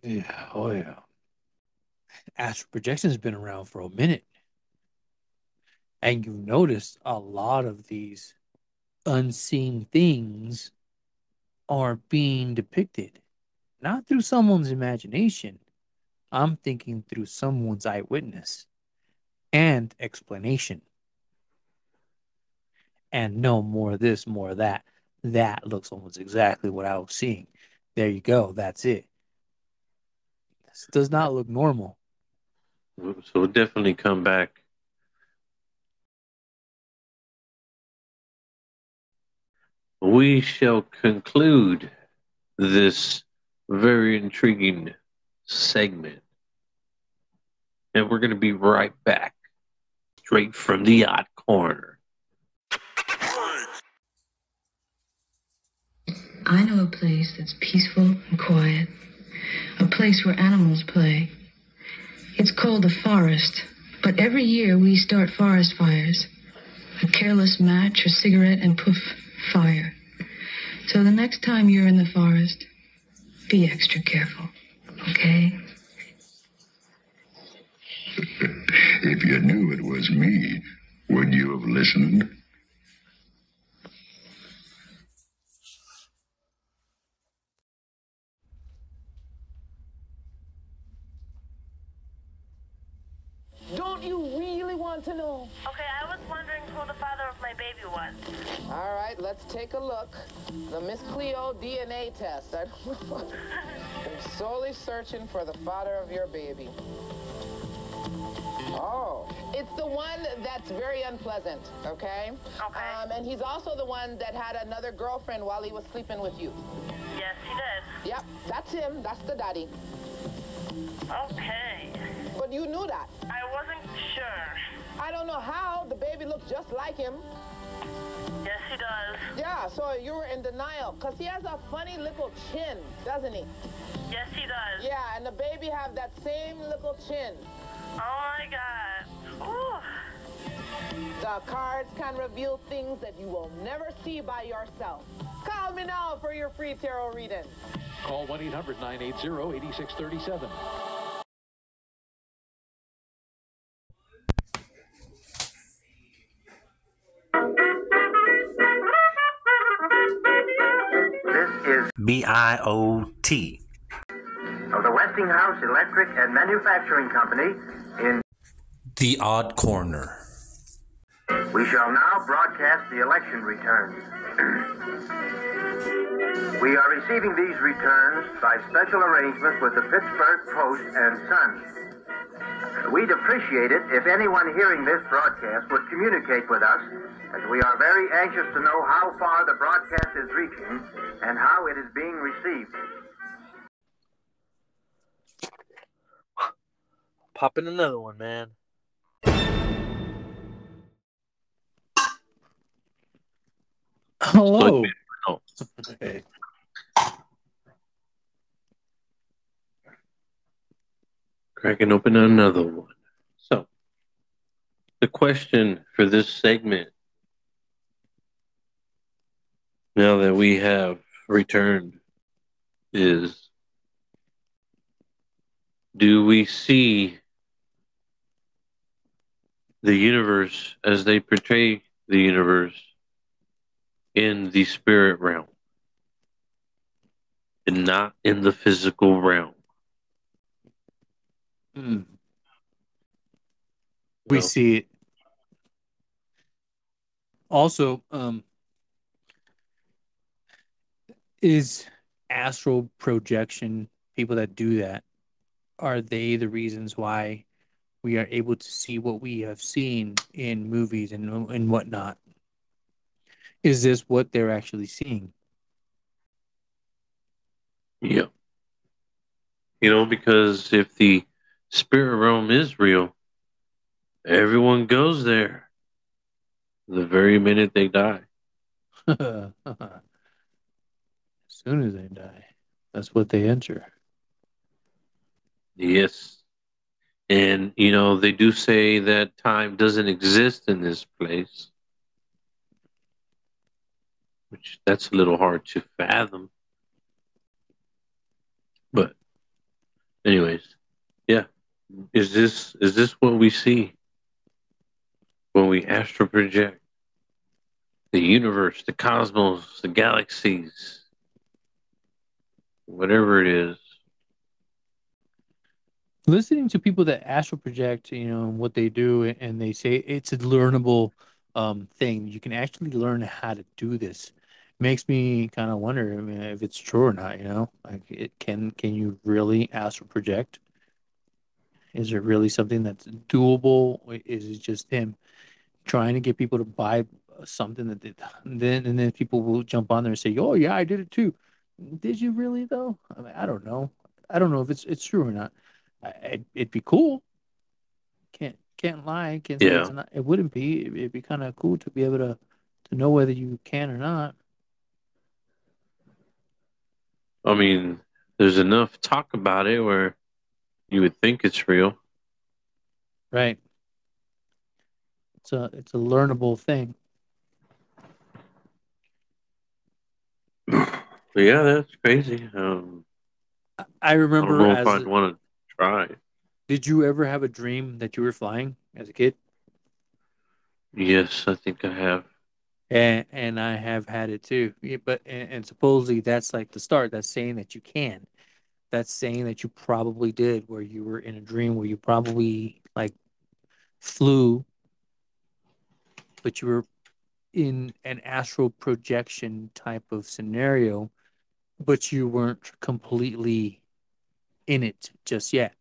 Yeah, oh yeah. Astral projection has been around for a minute. And you've noticed a lot of these unseen things are being depicted, not through someone's imagination. I'm thinking through someone's eyewitness and explanation. And no more this, more that. That looks almost exactly what I was seeing. There you go. That's it. This does not look normal. So we'll definitely come back. We shall conclude this very intriguing segment. And we're going to be right back, straight from the odd corner. I know a place that's peaceful and quiet, a place where animals play. It's called the forest, but every year we start forest fires. A careless match a cigarette and poof, fire. So the next time you're in the forest, be extra careful, okay? If you knew it was me, would you have listened? Don't you really want to know? Okay, I was wondering who the father of my baby was. All right, let's take a look. The Miss Cleo DNA test. I'm solely searching for the father of your baby. Oh, it's the one that's very unpleasant, okay? Okay. Um, and he's also the one that had another girlfriend while he was sleeping with you. Yes, he did. Yep, that's him. That's the daddy. Okay. But you knew that. I wasn't sure. I don't know how. The baby looks just like him. Yes, he does. Yeah, so you were in denial. Because he has a funny little chin, doesn't he? Yes, he does. Yeah, and the baby have that same little chin. Oh my god. Ooh. The cards can reveal things that you will never see by yourself. Call me now for your free tarot reading. Call 1 B I O T. of the Westinghouse Electric and Manufacturing Company in. The Odd Corner. We shall now broadcast the election returns. we are receiving these returns by special arrangement with the Pittsburgh Post and Sun. We'd appreciate it if anyone hearing this broadcast would communicate with us, as we are very anxious to know how far the broadcast is reaching and how it is being received. Popping another one, man. Hello. Hey. Cracking open another one. So, the question for this segment, now that we have returned, is do we see the universe as they portray the universe in the spirit realm and not in the physical realm? Mm. We No. see it. Also, um, is astral projection people that do that are they the reasons why we are able to see what we have seen in movies and and whatnot? Is this what they're actually seeing? Yeah. You know, because if the spirit realm is real, everyone goes there the very minute they die. as soon as they die, that's what they enter. Yes. And, you know, they do say that time doesn't exist in this place, which that's a little hard to fathom. But, anyways, yeah. Is this is this what we see when we astral project? The universe, the cosmos, the galaxies, whatever it is. listening to people that astral project, you know, what they do, and they say it's a learnable um, thing. You can actually learn how to do this. Makes me kind of wonder I mean, if it's true or not. You know, like it can can you really astral project? Is it really something that's doable? Is it just him trying to get people to buy something that they, then and then people will jump on there and say, "Oh yeah, I did it too." Did you really though? I mean, I don't know. I don't know if it's it's true or not. I, it'd, it'd be cool. Can't can't lie. Can't say it's Yeah. not. It wouldn't be. It'd, it'd be kind of cool to be able to to know whether you can or not. I mean, there's enough talk about it where you would think it's real. Right. It's a it's a learnable thing. But yeah, that's crazy. Um, I I don't remember know as if I'd want to try. did you ever have a dream that you were flying as a kid? Yes, I think I have. And and I have had it too. Yeah, but and, and supposedly that's like the start. That's saying that you can. That's saying that you probably did, where you were in a dream where you probably like flew, but you were in an astral projection type of scenario, but you weren't completely in it just yet.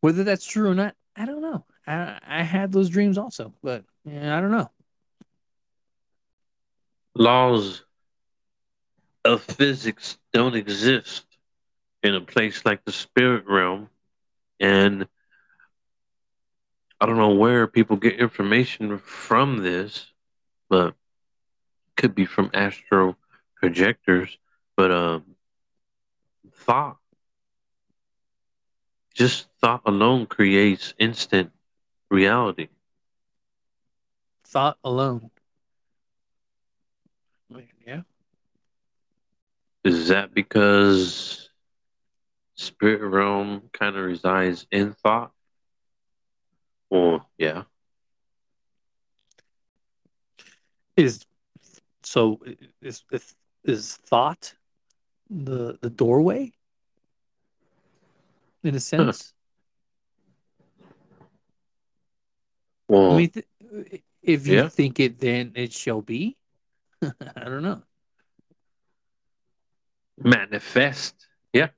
Whether that's true or not, I don't know. I I had those dreams also, but yeah, I don't know. Laws of physics don't exist in a place like the spirit realm. And I don't know where people get information from this, but could be from astro projectors. But um, thought, just thought alone creates instant reality. Thought alone. Yeah. Is that because spirit realm kind of resides in thought? Well, yeah. Is so is is, is thought the the doorway in a sense? Well, I mean, th- if you yeah. think it, then it shall be. I don't know. Manifest. Yeah.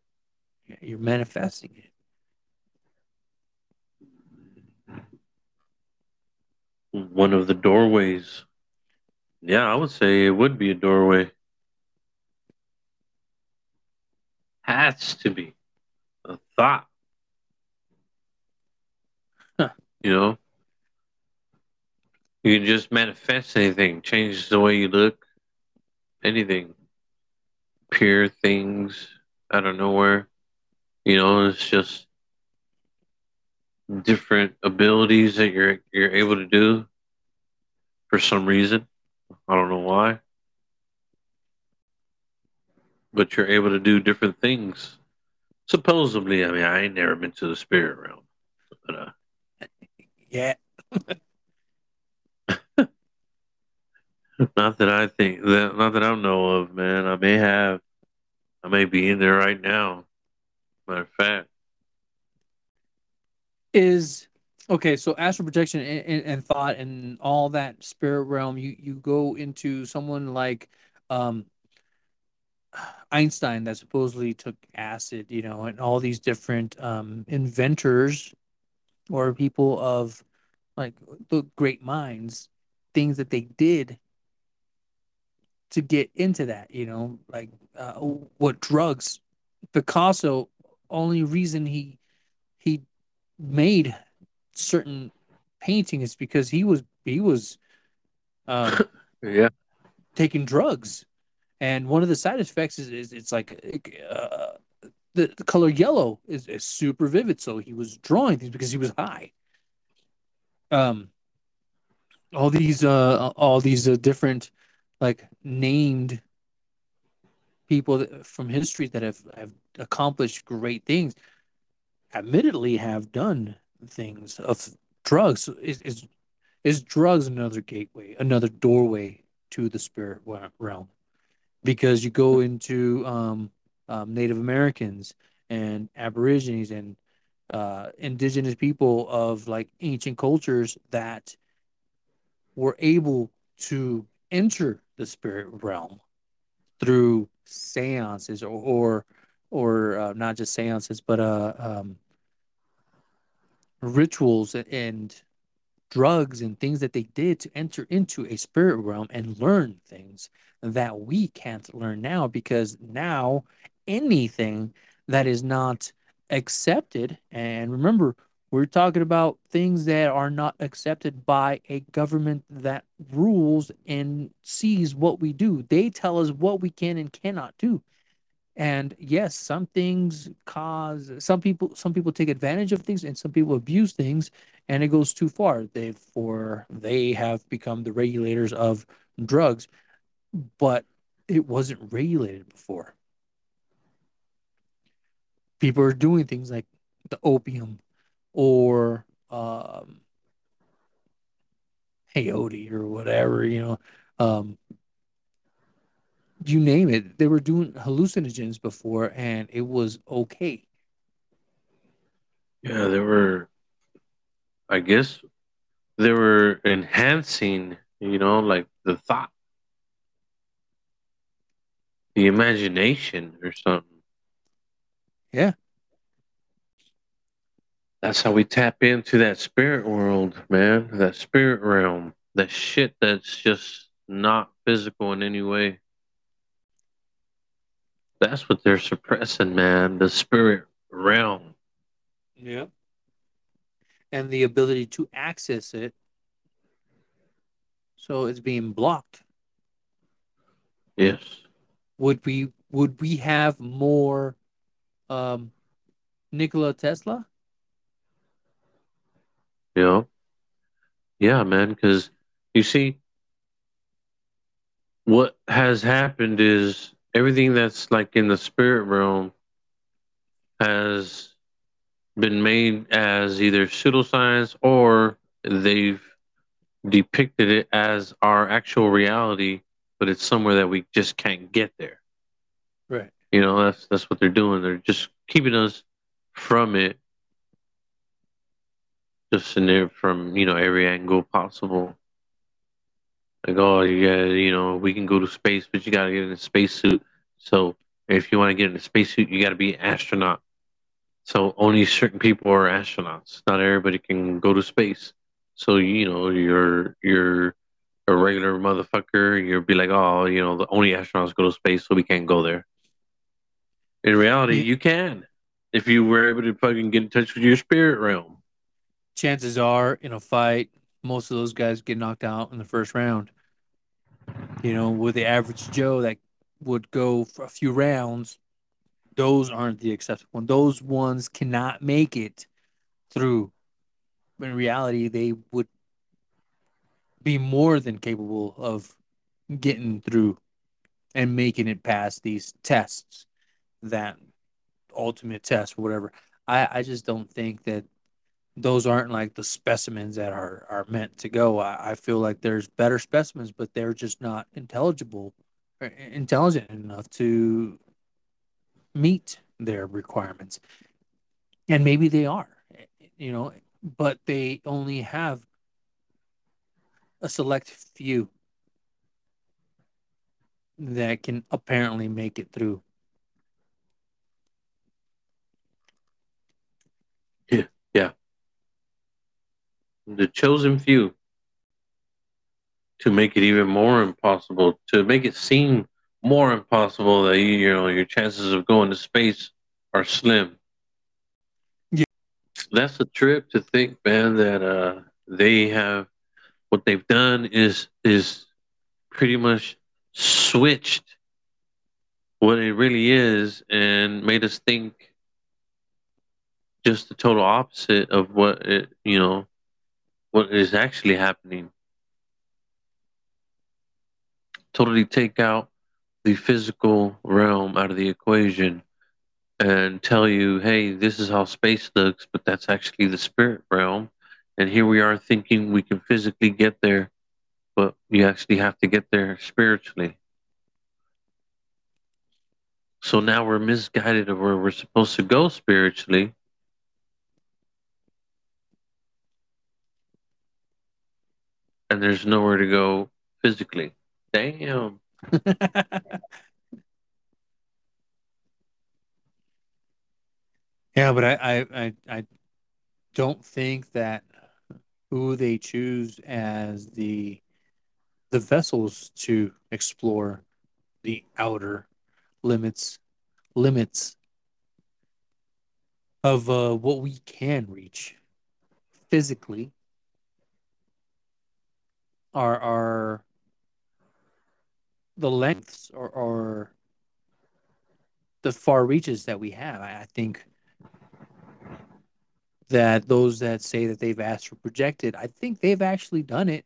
yeah You're manifesting it. One of the doorways. Yeah, I would say it would be a doorway. Has to be a thought. Huh. You know, you can just manifest anything, change the way you look, anything, appear things out of nowhere. You know, it's just different abilities that you're you're able to do for some reason. I don't know why. But you're able to do different things. Supposedly, I mean, I ain't never been to the spirit realm. But uh Yeah. not that I think that not that I know of, man. I may have I may be in there right now. Matter of fact. Is okay. So astral projection and, and, and thought and all that spirit realm. You you go into someone like um Einstein that supposedly took acid, you know, and all these different um, inventors or people of like the great minds, things that they did to get into that, you know, like uh, what drugs. Picasso, only reason he he made certain painting is because he was he was um, Yeah. taking drugs, and one of the side effects is, is it's like uh, the, the color yellow is, is super vivid. So he was drawing things because he was high. Um, all these uh, all these uh, different like named people that, from history that have have accomplished great things, admittedly have done things of drugs. Is is drugs another gateway, another doorway to the spirit realm? Because you go into um, um, Native Americans and Aborigines and uh, indigenous people of like ancient cultures that were able to enter the spirit realm through seances or or, or uh, not just seances but uh, um, rituals and drugs and things that they did to enter into a spirit realm and learn things that we can't learn now because now anything that is not accepted and remember we're talking about things that are not accepted by a government that rules and sees what we do. They tell us what we can and cannot do. And yes some things cause some people some people take advantage of things and some people abuse things and it goes too far. Therefore they have become the regulators of drugs but it wasn't regulated before. People are doing things like the opium or um peyote or whatever you know um you name it they were doing hallucinogens before and it was okay Yeah, they were. I guess they were enhancing, you know, like the thought, the imagination, or something. Yeah. That's how we tap into that spirit world, man. That spirit realm. That shit that's just not physical in any way. That's what they're suppressing, man. The spirit realm. yeah and the ability to access it so it's being blocked Yes. would we would we have more um Nikola Tesla You know? Yeah, man, because you see, what has happened is everything that's like in the spirit realm has been made as either pseudoscience or they've depicted it as our actual reality, but it's somewhere that we just can't get there. right You know, that's that's what they're doing. They're just keeping us from it, just in there from you know every angle possible. Like, oh, you got you know, we can go to space, but you got to get in a spacesuit. So if you want to get in a spacesuit, you got to be an astronaut. So only certain people are astronauts. Not everybody can go to space. So you know, you're you're a regular motherfucker. You'll be like, oh, you know, the only astronauts go to space, so we can't go there. In reality, Yeah. you can if you were able to fucking get in touch with your spirit realm. Chances are in a fight most of those guys get knocked out in the first round. You know with the average joe that would go for a few rounds those aren't the acceptable ones those ones cannot make it through. In reality they would be more than capable of getting through and making it past these tests that ultimate test whatever. I i just don't think that those aren't like the specimens that are are meant to go. I, I feel like there's better specimens but they're just not intelligible uh, intelligent enough to meet their requirements. And maybe they are you know but they only have a select few that can apparently make it through the chosen few to make it even more impossible, to make it seem more impossible that you, you know your chances of going to space are slim. Yeah. That's a trip to think, man, that uh they have what they've done is is pretty much switched what it really is and made us think just the total opposite of what it you know what is actually happening. Totally take out the physical realm out of the equation and tell you hey this is how space looks but that's actually the spirit realm. And here we are thinking we can physically get there but you actually have to get there spiritually. So now we're misguided of where we're supposed to go spiritually. And there's nowhere to go physically. Damn. Yeah, but I, I, I, I don't think that who they choose as the the vessels to explore the outer limits limits of uh, what we can reach physically are are the lengths or, or the far reaches that we have. I, I think that those that say that they've astral projected, I think they've actually done it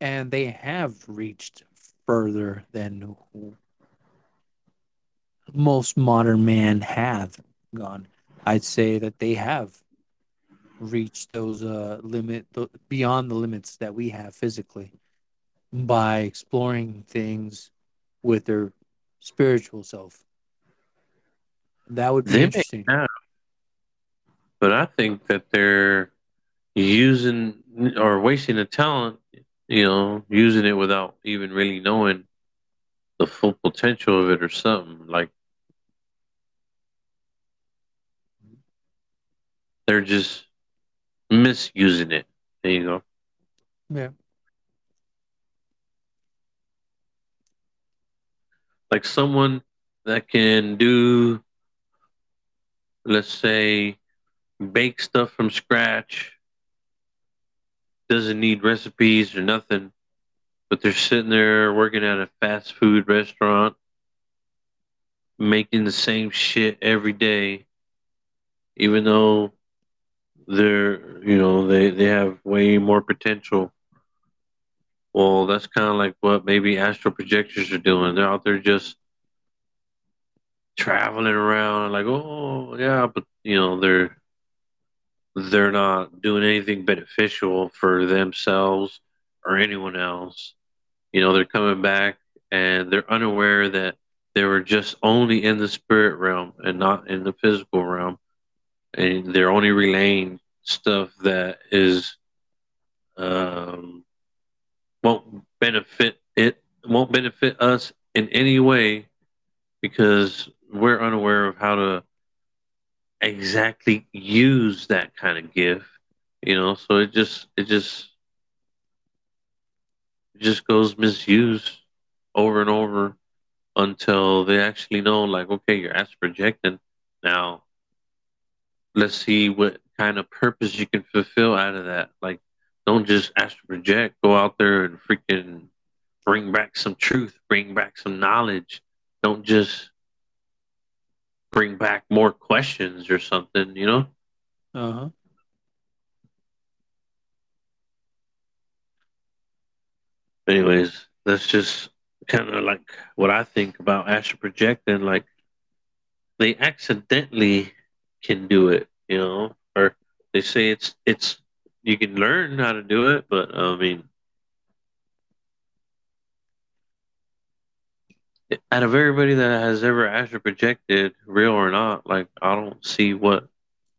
and they have reached further than most modern man have gone. I'd say that they have reached those uh limit th- beyond the limits that we have physically by exploring things with their spiritual self. That would be They interesting. have, but I think that they're using or wasting a talent, you know, using it without even really knowing the full potential of it or something. Like they're just misusing it. There you go. Yeah. Like someone that can do, let's say, bake stuff from scratch, doesn't need recipes or nothing, but they're sitting there working at a fast food restaurant, making the same shit every day, even though they're, you know, they, they have way more potential. Well, that's kind of like what maybe astral projectors are doing. They're out there just traveling around, like, oh yeah, but you know, they're they're not doing anything beneficial for themselves or anyone else. You know, they're coming back and they're unaware that they were just only in the spirit realm and not in the physical realm. And they're only relaying stuff that is um, won't benefit it won't benefit us in any way because we're unaware of how to exactly use that kind of gift you know? So it just it just it just goes misused over and over until they actually know like okay you're astral projecting. Now let's see what kind of purpose you can fulfill out of that like don't just astral project go out there and freaking bring back some truth bring back some knowledge don't just bring back more questions or something you know Uh huh. anyways, that's just kind of like what I think about astral projecting. Like they accidentally can do it, you know, or they say it's it's you can learn how to do it, but I mean, out of everybody that has ever astral projected, real or not, like I don't see what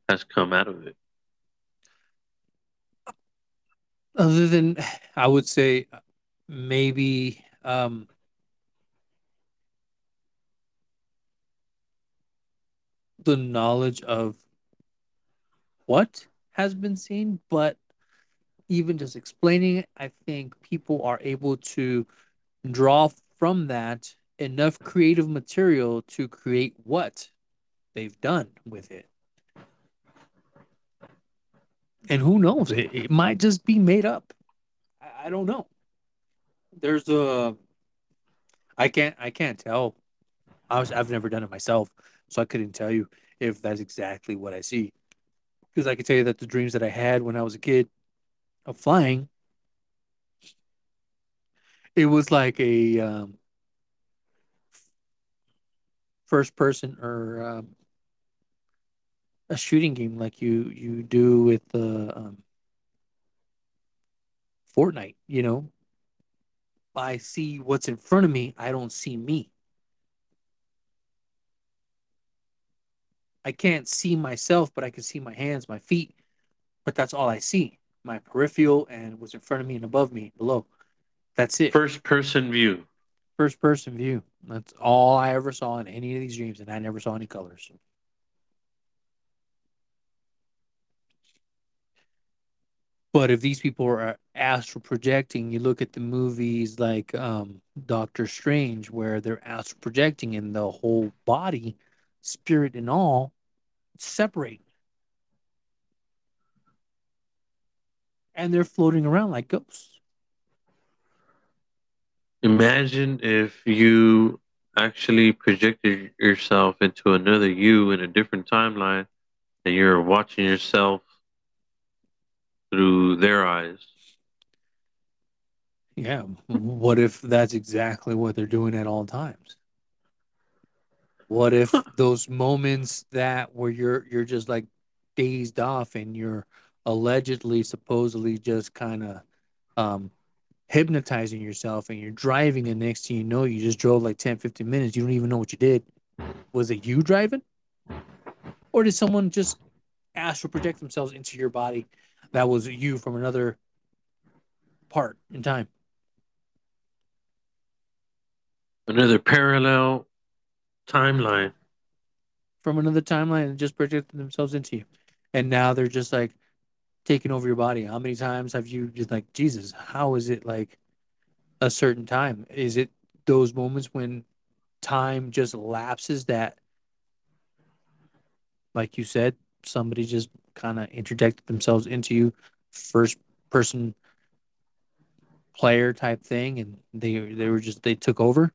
has come out of it. Other than, I would say maybe um, the knowledge of what has been seen, but even just explaining it, I think people are able to draw from that enough creative material to create what they've done with it. And who knows? It, it might just be made up. I, I don't know. There's a I can't I can't tell. I was I've never done it myself, so I couldn't tell you if that's exactly what I see. Because I can tell you that the dreams that I had when I was a kid of flying, it was like a um, first person or um, a shooting game like you you do with the um, Fortnite. You know, I see what's in front of me. I don't see me. I can't see myself, but I can see my hands, my feet. But that's all I see. My peripheral and what's in front of me and above me, below. That's it. First person view. First person view. That's all I ever saw in any of these dreams, and I never saw any colors. But if these people are astral projecting, you look at the movies like um, Doctor Strange, where they're astral projecting and the whole body, spirit and all, separate. And they're floating around like ghosts. Imagine if you actually projected yourself into another you in a different timeline and you're watching yourself through their eyes. Yeah. What if that's exactly what they're doing at all times? What if those moments that where you're you're just like dazed off and you're allegedly supposedly just kind of um hypnotizing yourself and you're driving and next thing you know you just drove like 10 15 minutes you don't even know what you did. Was it you driving? Or did someone just astral project themselves into your body that was you from another part in time? Another parallel timeline. from another timeline and just projected themselves into you. And now they're just like taking over your body. How many times have you just like jesus how is it like a certain time? Is it those moments when time just lapses that like you said somebody just kind of interjected themselves into you first person player type thing and they they were just they took over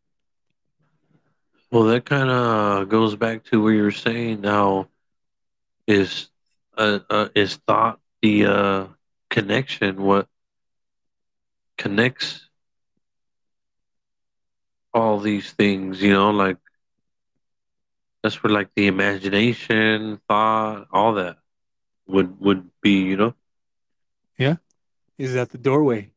Well, that kind of goes back to what you were saying now is uh, uh, is thought the uh, connection what connects all these things, you know, like that's where like the imagination, thought, all that would would be, you know. yeah is that the doorway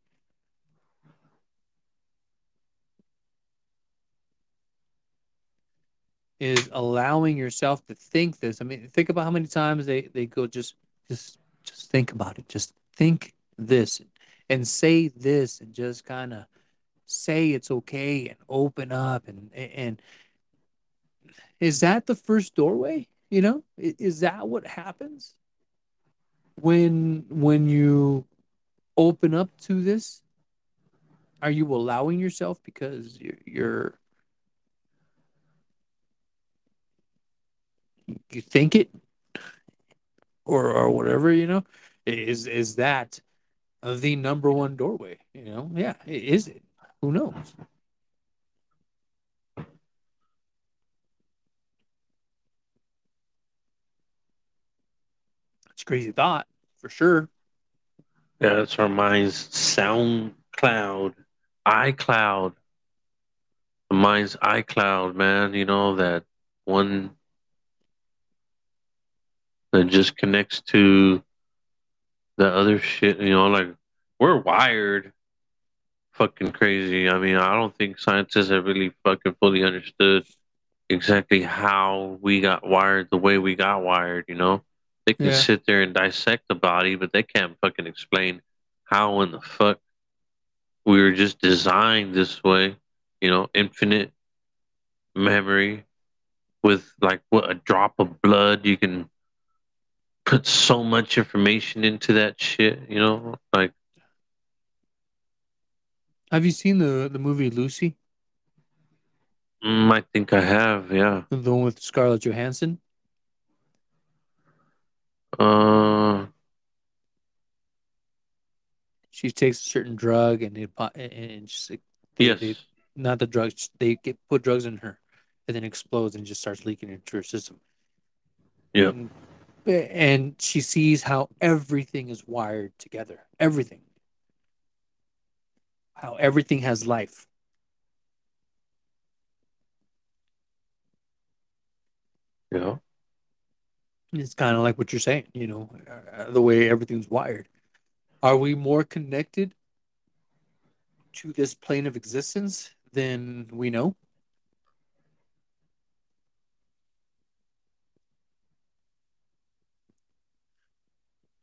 is allowing yourself to think this. I mean think about how many times they they go just just just think about it. Just think this and say this and just kind of say it's okay and open up and and is that the first doorway? You know is that what happens when when you open up to this? Are you allowing yourself because you're, you're you think it or or whatever you know is is that the number one doorway you know yeah is it who knows it's crazy thought for sure Yeah, that's our mind's sound cloud, iCloud. The mind's iCloud, man. You know that one that just connects to the other shit. You know, like we're wired fucking crazy. I mean, I don't think scientists have really fucking fully understood exactly how we got wired the way we got wired. You know, they can Yeah. sit there and dissect the body, but they can't fucking explain how in the fuck we were just designed this way. You know, infinite memory with like what a drop of blood you can put so much information into that shit. You know, like have you seen the the movie lucy mm, I think I have. Yeah. the one with scarlett johansson Uh, she takes a certain drug and it and like, they- Yes. they- not the drugs they get put drugs in her and then explodes and just starts leaking into her system. Yep. And, and she sees how everything is wired together. Everything. How everything has life. Yeah. It's kind of like what you're saying, you know, uh, the way everything's wired. Are we more connected to this plane of existence than we know?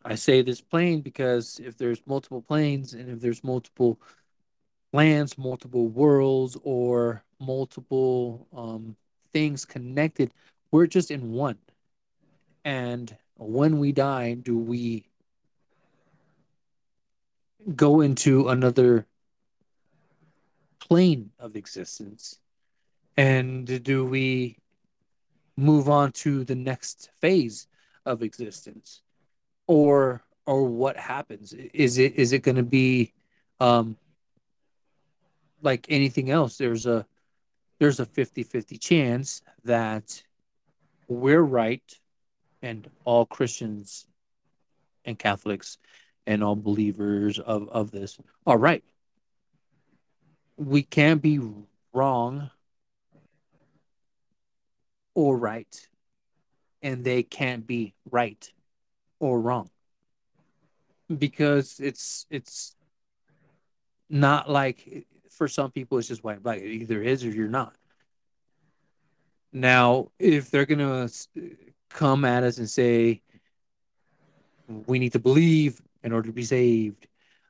I say this plane because if there's multiple planes and if there's multiple lands, multiple worlds, or multiple um, things connected, we're just in one. And when we die, do we go into another plane of existence? And do we move on to the next phase of existence? Or or what happens? Is it is it going to be um like anything else? There's a there's a 50-50 chance that we're right and all Christians and Catholics and all believers of, of this are right. We can't be wrong or right, and they can't be right or wrong because it's it's not like for some people it's just white and black. It either is or you're not. Now, if they're gonna come at us and say we need to believe in order to be saved,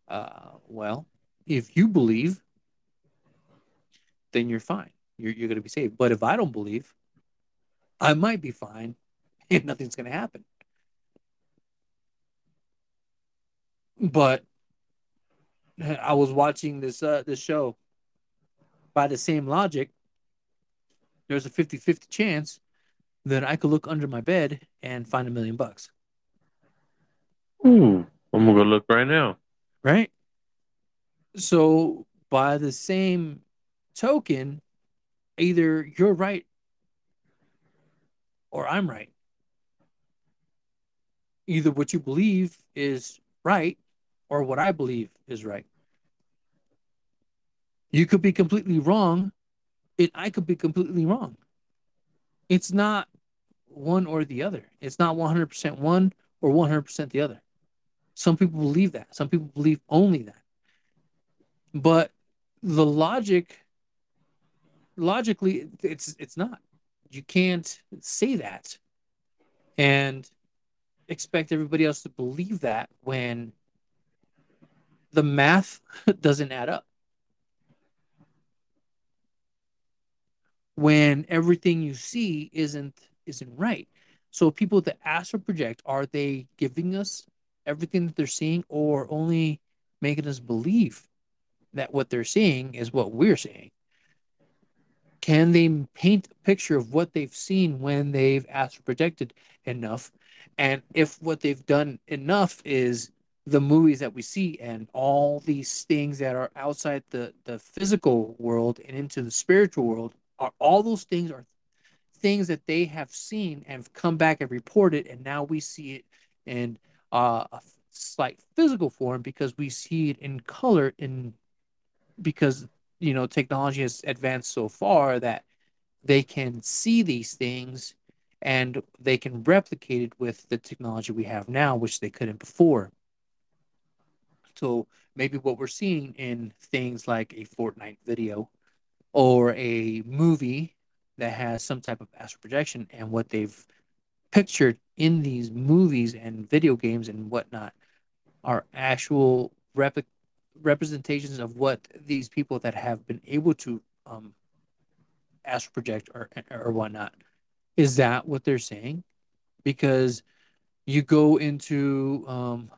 uh, well, if you believe, then you're fine. You're you're gonna be saved. But if I don't believe, I might be fine, and nothing's gonna happen. But I was watching this uh this show. By the same logic, there's a 50-50 chance that I could look under my bed and find a million bucks. Ooh, I'm gonna go look right now. Right? So by the same token, either you're right or I'm right. Either what you believe is right or what I believe is right. You could be completely wrong, and I could be completely wrong. It's not one or the other. It's not 100% one or 100% the other. Some people believe that. Some people believe only that. But the logic logically it's it's not. You can't say that and expect everybody else to believe that when the math doesn't add up. When everything you see isn't isn't right. So people that ask astral project, are they giving us everything that they're seeing or only making us believe that what they're seeing is what we're seeing? Can they paint a picture of what they've seen when they've asked astral projected enough? And if what they've done enough is the movies that we see and all these things that are outside the, the physical world and into the spiritual world, are all those things are things that they have seen and have come back and reported, and now we see it in uh, a slight physical form because we see it in color in because you know technology has advanced so far that they can see these things and they can replicate it with the technology we have now which they couldn't before so maybe what we're seeing in things like a Fortnite video or a movie that has some type of astral projection and what they've pictured in these movies and video games and whatnot are actual rep- representations of what these people that have been able to um, astral project or or whatnot. Is that what they're saying? Because you go into um,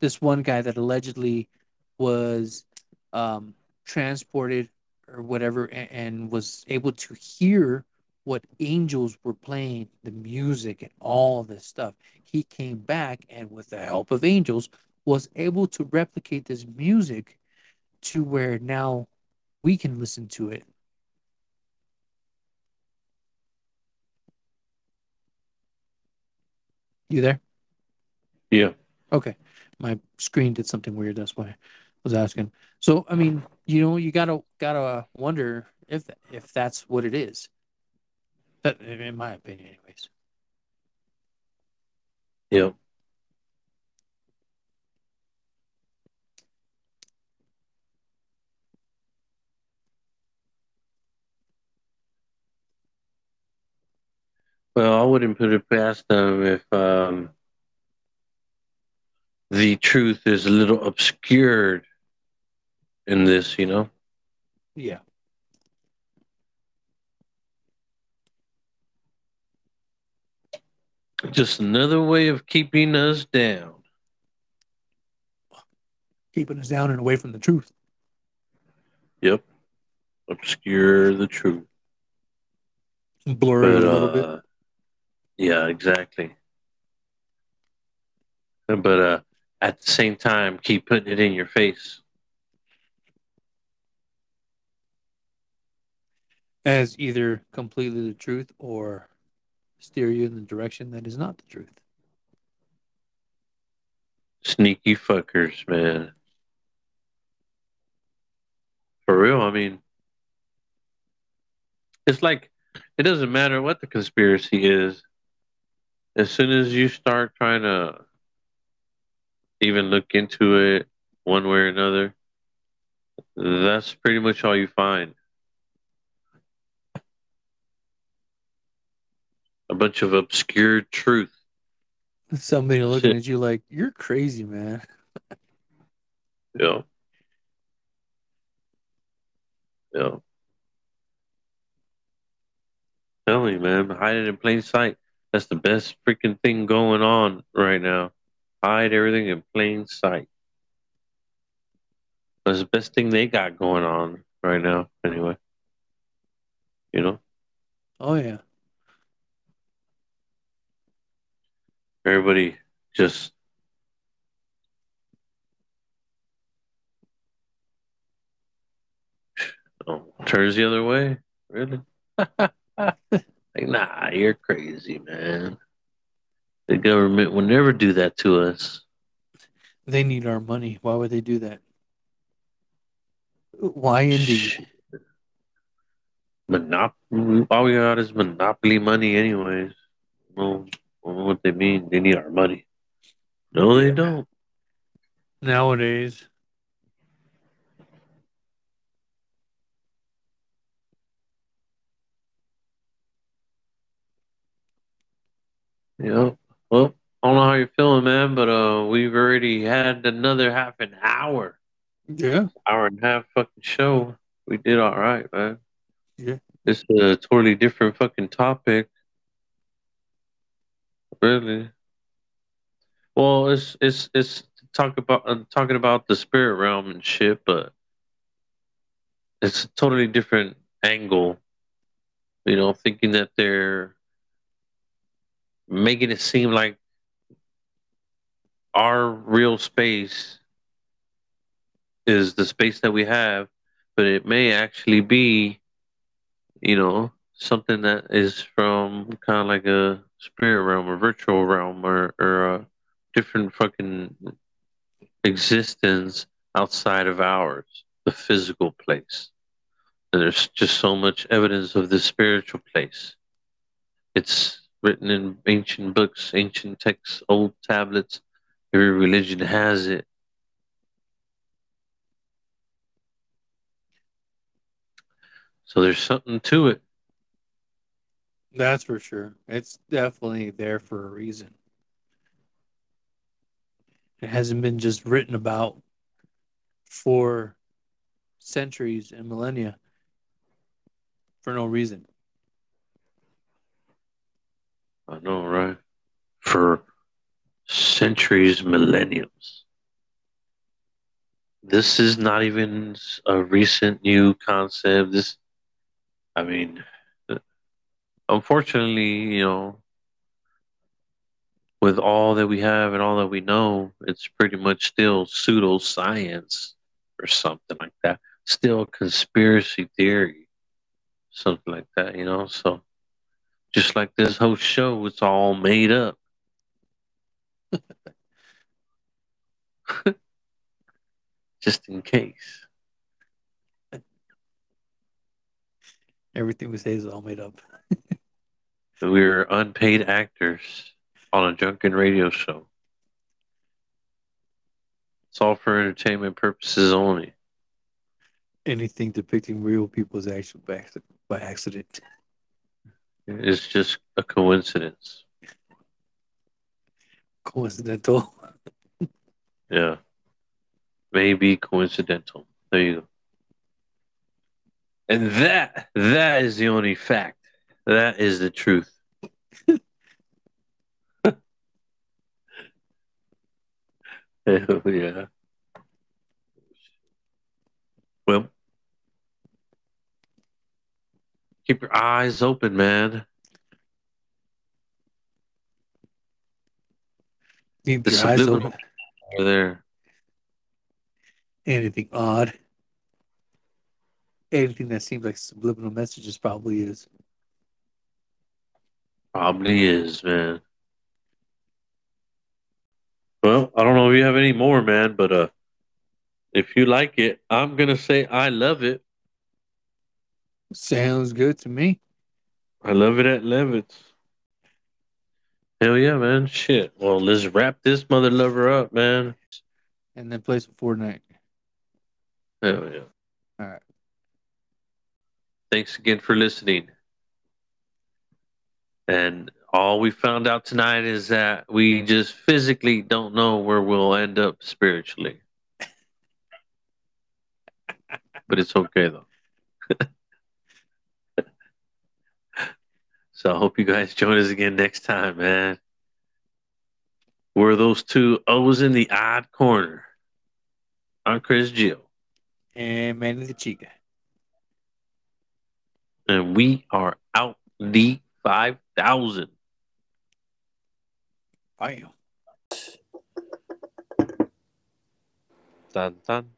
this one guy that allegedly was um, transported or whatever and, and was able to hear what angels were playing, the music and all this stuff. He came back and with the help of angels was able to replicate this music to where now we can listen to it. You there? Yeah. Okay. My screen did something weird. That's why I was asking. So, I mean, you know, you gotta gotta wonder if if that's what it is. That, in my opinion, anyways. Yep. Well, I wouldn't put it past them if um, the truth is a little obscured in this, you know? Yeah. Just another way of keeping us down. Keeping us down and away from the truth. Yep. Obscure the truth. Blur it a little bit. uh, Yeah, exactly. But uh, at the same time, keep putting it in your face. As either completely the truth or steer you in the direction that is not the truth. Sneaky fuckers, man. For real, I mean, it's like it doesn't matter what the conspiracy is. As soon as you start trying to even look into it one way or another, that's pretty much all you find. A bunch of obscure truth. Somebody looking Shit. at you like, you're crazy, man. Yeah. Yeah. Telling you, man, hide it in plain sight. That's the best freaking thing going on right now. Hide everything in plain sight. That's the best thing they got going on right now, anyway. You know, Oh, yeah. everybody just oh, turns the other way. Really? like, nah, you're crazy, man. The government will never do that to us. They need our money. Why would they do that? Why indeed? Monopoly. All we got is monopoly money, anyways. Well, I don't know what they mean. They need our money. No, they don't. Nowadays, Yeah. Well, I don't know how you're feeling, man, but uh, we've already had another half an hour, yeah, hour and a half fucking show. We did all right, man. Yeah. It's a totally different fucking topic. Really. Well, it's it's it's talk about uh, talking about the spirit realm and shit, but it's a totally different angle. You know, thinking that they're making it seem like our real space is the space that we have, but it may actually be, you know, something that is from kind of like a spirit realm or virtual realm or, or a different fucking existence outside of ours, the physical place. And there's just so much evidence of the spiritual place. It's written in ancient books, ancient texts, old tablets. Every religion has it. So there's something to it. that's for sure. It's definitely there for a reason. It hasn't been just written about for centuries and millennia for no reason. I know, right? For centuries, millenniums. This is not even a recent new concept. This, I mean, unfortunately, you know, with all that we have and all that we know, it's pretty much still pseudoscience or something like that. Still conspiracy theory, something like that, you know? So, just like this whole show, it's all made up. just in case. Everything we say is all made up. We're unpaid actors on a drunken radio show. It's all for entertainment purposes only. Anything depicting real people is actually by accident. It's just a coincidence. Coincidental. Yeah. Maybe coincidental. There you go. And that that is the only fact. That is the truth. Hell yeah. Well, keep your eyes open, man. Keep The your eyes open. over there. Anything odd. Anything that seems like subliminal messages probably is. Probably is, man. Well, I don't know if you have any more, man, but uh if you like it, I'm gonna say I love it. Sounds good to me. I love it at Levitt's. Hell yeah, man. Shit. Well, let's wrap this mother lover up, man. And then play some Fortnite. Hell yeah. All right. Thanks again for listening. And all we found out tonight is that we just physically don't know where we'll end up spiritually. but it's okay though. so I hope you guys join us again next time, man. We're those two O's in the odd corner. I'm Chris Gill. And Manny the Chica. and we are out the 5,000. Bam. Dun, dun.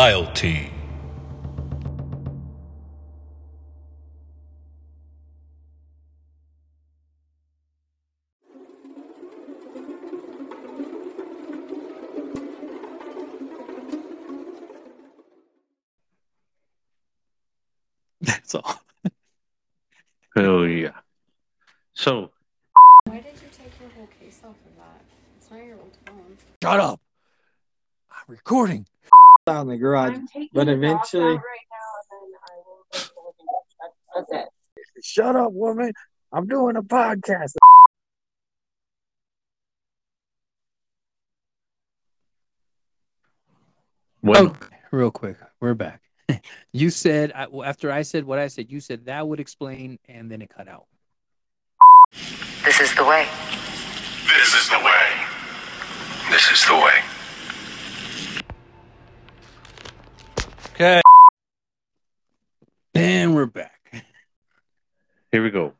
BioT. That's all. Hell yeah. So, Why did you take your whole case off of that? It's not your old phone. Shut up. I'm recording. Out in the garage, but eventually. That's it. Shut up, woman! I'm doing a podcast. well, Oh, real quick. We're back. you said, I- after I said what I said, you said that would explain, and then it cut out. This is the way. This is the way. This is the way. Okay. And we're back. here we go.